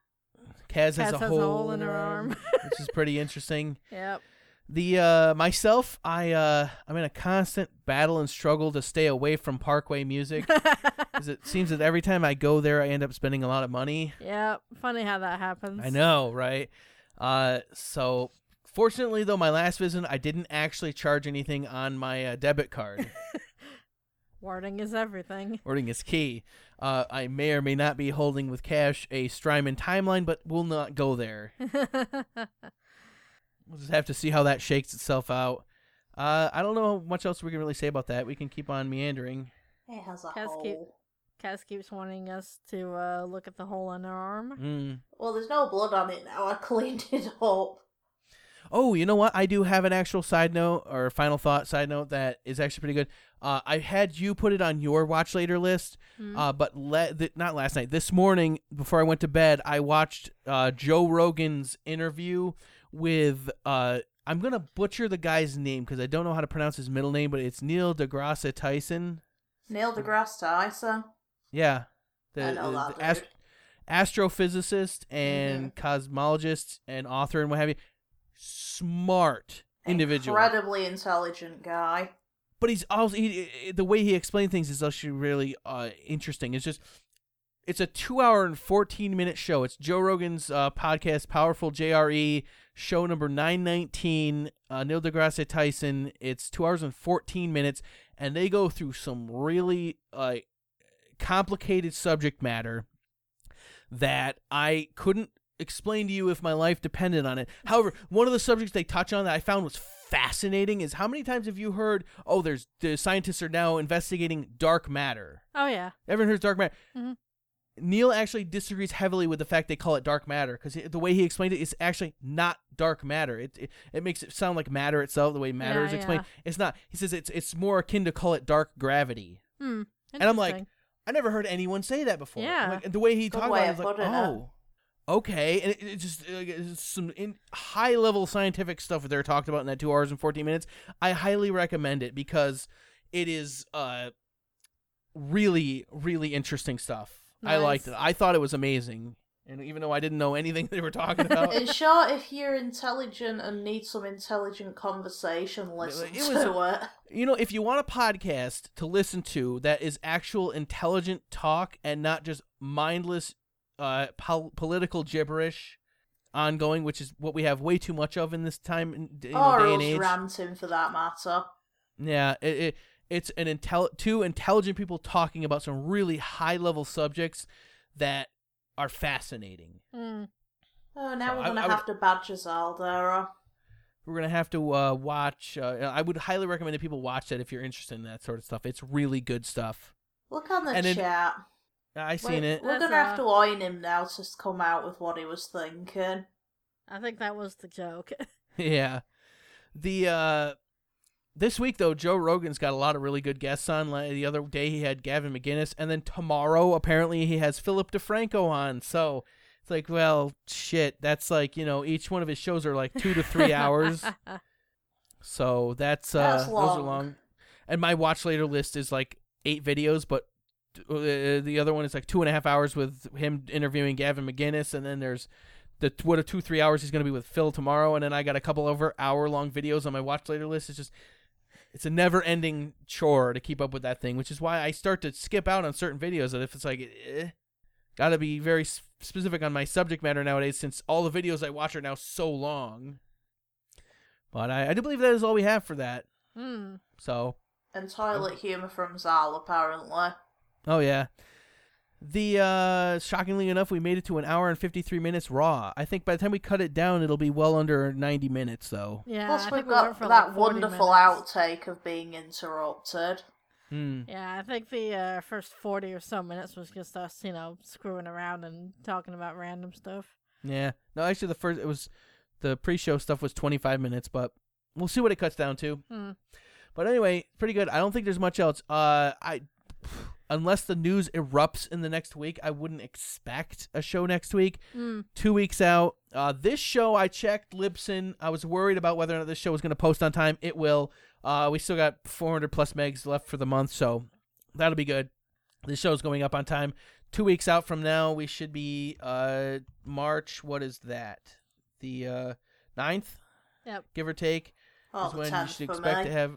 S1: Kaz has,
S2: Kaz
S1: a,
S2: has
S1: hole in her arm,
S2: arm.
S1: which is pretty interesting.
S2: Yep.
S1: The uh, myself, I uh, I'm in a constant battle and struggle to stay away from Parkway music because it seems that every time I go there, I end up spending a lot of money.
S2: yeah, funny how that happens.
S1: I know, right? Uh, so fortunately, though, my last visit, I didn't actually charge anything on my uh, debit card.
S2: Wording is everything.
S1: Wording is key. Uh, I may or may not be holding with cash a Strymon timeline, but we'll not go there. We'll just have to see how that shakes itself out. Uh, I don't know much else we can really say about that. We can keep on meandering.
S3: It has a
S2: Cass keep- Cass keeps wanting us to uh, look at the hole in her arm.
S1: Mm.
S3: Well, there's no blood on it now. I cleaned it up.
S1: Oh, you know what? I do have an actual side note or final thought side note that is actually pretty good. Uh, I had you put it on your watch later list,
S2: Hmm.
S1: uh, but le- th- not last night. This morning, before I went to bed, I watched uh, Joe Rogan's interview with. Uh, I'm gonna butcher the guy's name because I don't know how to pronounce his middle name, but it's Neil deGrasse Tyson.
S3: Neil deGrasse Tyson.
S1: Yeah, the,
S3: I know
S1: the-
S3: that
S1: the ast- astrophysicist and cosmologist and author and what have you. Smart individual,
S3: Incredibly intelligent guy.
S1: but he's also he, the way he explains things is actually really uh, interesting. It's just it's a two hour and fourteen minute show. It's Joe Rogan's uh, podcast, Powerful JRE, show number nine nineteen. Uh, Neil deGrasse Tyson. It's two hours and fourteen minutes, and they go through some really uh, complicated subject matter that I couldn't explain to you if my life depended on it. However, one of the subjects they touch on that I found was fascinating is how many times have you heard, oh, there's the scientists are now investigating dark matter.
S2: Oh yeah.
S1: Everyone hears dark matter.
S2: Mhm.
S1: Neil actually disagrees heavily with the fact they call it dark matter because the way he explained it is actually not dark matter. It, it it makes it sound like matter itself. The way matter
S2: Yeah,
S1: is explained, it's not. He says it's it's more akin to call it dark gravity.
S2: Hmm.
S1: I'm like. I never heard anyone say that before.
S2: Yeah.
S1: Like, the way he
S3: Good
S1: talked
S3: way
S1: about it,
S3: of
S1: I was like,
S3: putting it.
S1: oh, okay. And it, it just uh, it's some in high level scientific stuff that they're talked about in that two hours and fourteen minutes. I highly recommend it because it is uh really really interesting stuff. I liked it. I thought it was amazing. And even though I didn't know anything they were talking about,
S3: In short, if you're intelligent and need some intelligent conversation, listen
S1: it was-
S3: to it.
S1: you know, if you want a podcast to listen to that is actual intelligent talk and not just mindless uh, pol- political gibberish ongoing, which is what we have way too much of in this time in, you know,
S3: or
S1: day and age.
S3: ranting for that matter.
S1: Yeah, it, it it's an intel two intelligent people talking about some really high level subjects that are fascinating.
S2: Hmm.
S3: Oh, now
S1: So
S3: we're gonna
S1: I would-
S3: have to badger Zaldera.
S1: We're gonna have to uh, watch. Uh, I would highly recommend that people watch that if you're interested in that sort of stuff. It's really good stuff.
S3: Look on the
S1: And it-
S3: chat.
S1: I seen
S3: we're,
S1: it.
S3: We're
S2: That's,
S3: gonna have
S2: uh,
S3: to oin him now to s- come out with what he was thinking.
S2: I think that was the joke.
S1: Yeah. The uh this week though, Joe Rogan's got a lot of really good guests on. The other day he had Gavin McInnes, and then tomorrow apparently he has Philip DeFranco on. So it's like, well, shit. That's like you know, each one of his shows are like two to three hours. So that's uh
S3: That's
S1: those are
S3: long.
S1: And my watch later list is like eight videos, but uh, the other one is like two and a half hours with him interviewing Gavin McInnes, and then there's the what a two three hours he's gonna be with Phil tomorrow, and then I got a couple over hour long videos on my watch later list. It's just it's a never ending chore to keep up with that thing, which is why I start to skip out on certain videos. That if it's like, eh, gotta be very specific on my subject matter nowadays, since all the videos I watch are now so long. But I, I do believe that is all we have for that.
S2: Hmm.
S1: So
S3: And toilet humor from Zal, apparently.
S1: Oh yeah. The uh shockingly enough, we made it to an hour and fifty three minutes raw. I think by the time we cut it down, it'll be well under ninety minutes though.
S2: Yeah.
S3: Plus,
S2: I
S3: we've
S2: think we
S3: got
S2: for
S3: that
S2: like
S3: wonderful
S2: minutes.
S3: outtake of being interrupted.
S1: Hmm.
S2: Yeah, I think the uh, first forty or so minutes was just us, you know, screwing around and talking about random stuff.
S1: Yeah. No, actually, the first it was the pre-show stuff was twenty five minutes, but we'll see what it cuts down to.
S2: Hmm.
S1: But anyway, pretty good. I don't think there's much else. Uh, I unless the news erupts in the next week, I wouldn't expect a show next week.
S2: Hmm.
S1: two weeks out. Uh, this show, I checked Libsyn. I was worried about whether or not this show was going to post on time. It will. Uh, we still got 400 plus megs left for the month, so that'll be good. This show's going up on time. Two weeks out from now, we should be uh, March. What is that? The uh, 9th?
S2: Yep.
S1: give or take.
S3: Oh,
S1: is
S3: the
S1: when you should expect
S3: me.
S1: to have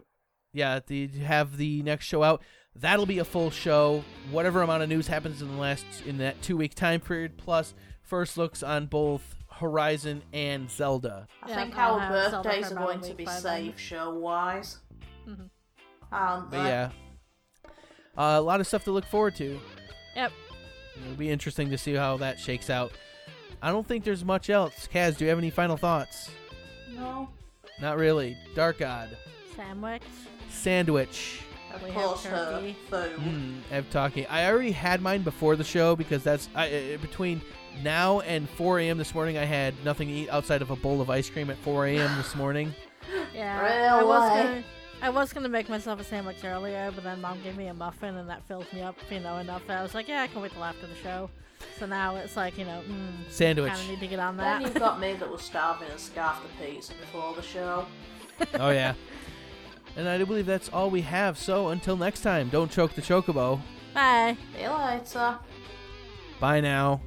S1: yeah the have the next show out that'll be a full show. Whatever amount of news happens in the last in that two week time period plus first looks on both horizon and zelda.
S3: I
S2: Yeah,
S3: think
S2: I'll
S3: our
S2: have Zelda
S3: birthdays are going to be safe show wise.
S2: Mhm.
S3: Aren't
S1: but yeah. Uh, a lot of stuff to look forward to.
S2: Yep.
S1: it'll be interesting to see how that shakes out. I don't think there's much else. Kaz do you have any final thoughts?
S3: No.
S1: not really. Dark god.
S2: Sandwich.
S1: sandwich
S3: Of
S2: We have
S3: course, her
S2: turkey.
S1: Mm, I'm talking. I already had mine before the show because that's I, uh, between now and 4 a.m. this morning. I had nothing to eat outside of a bowl of ice cream at 4 a.m. this morning.
S2: Yeah. I was
S3: Really?
S2: gonna I was gonna make myself a sandwich earlier, but then mom gave me a muffin and that fills me up, you know, enough that I was like, yeah, I can wait till after the show. So now it's like, you know, mm,
S1: Sandwich.
S2: kind of need to get on that.
S3: Then
S2: that.
S3: you've got me that was starving and scarfed the pizza before the show.
S1: oh yeah. And I do believe that's all we have. So until next time, don't choke the chocobo.
S2: Bye.
S3: See you later.
S1: Bye now.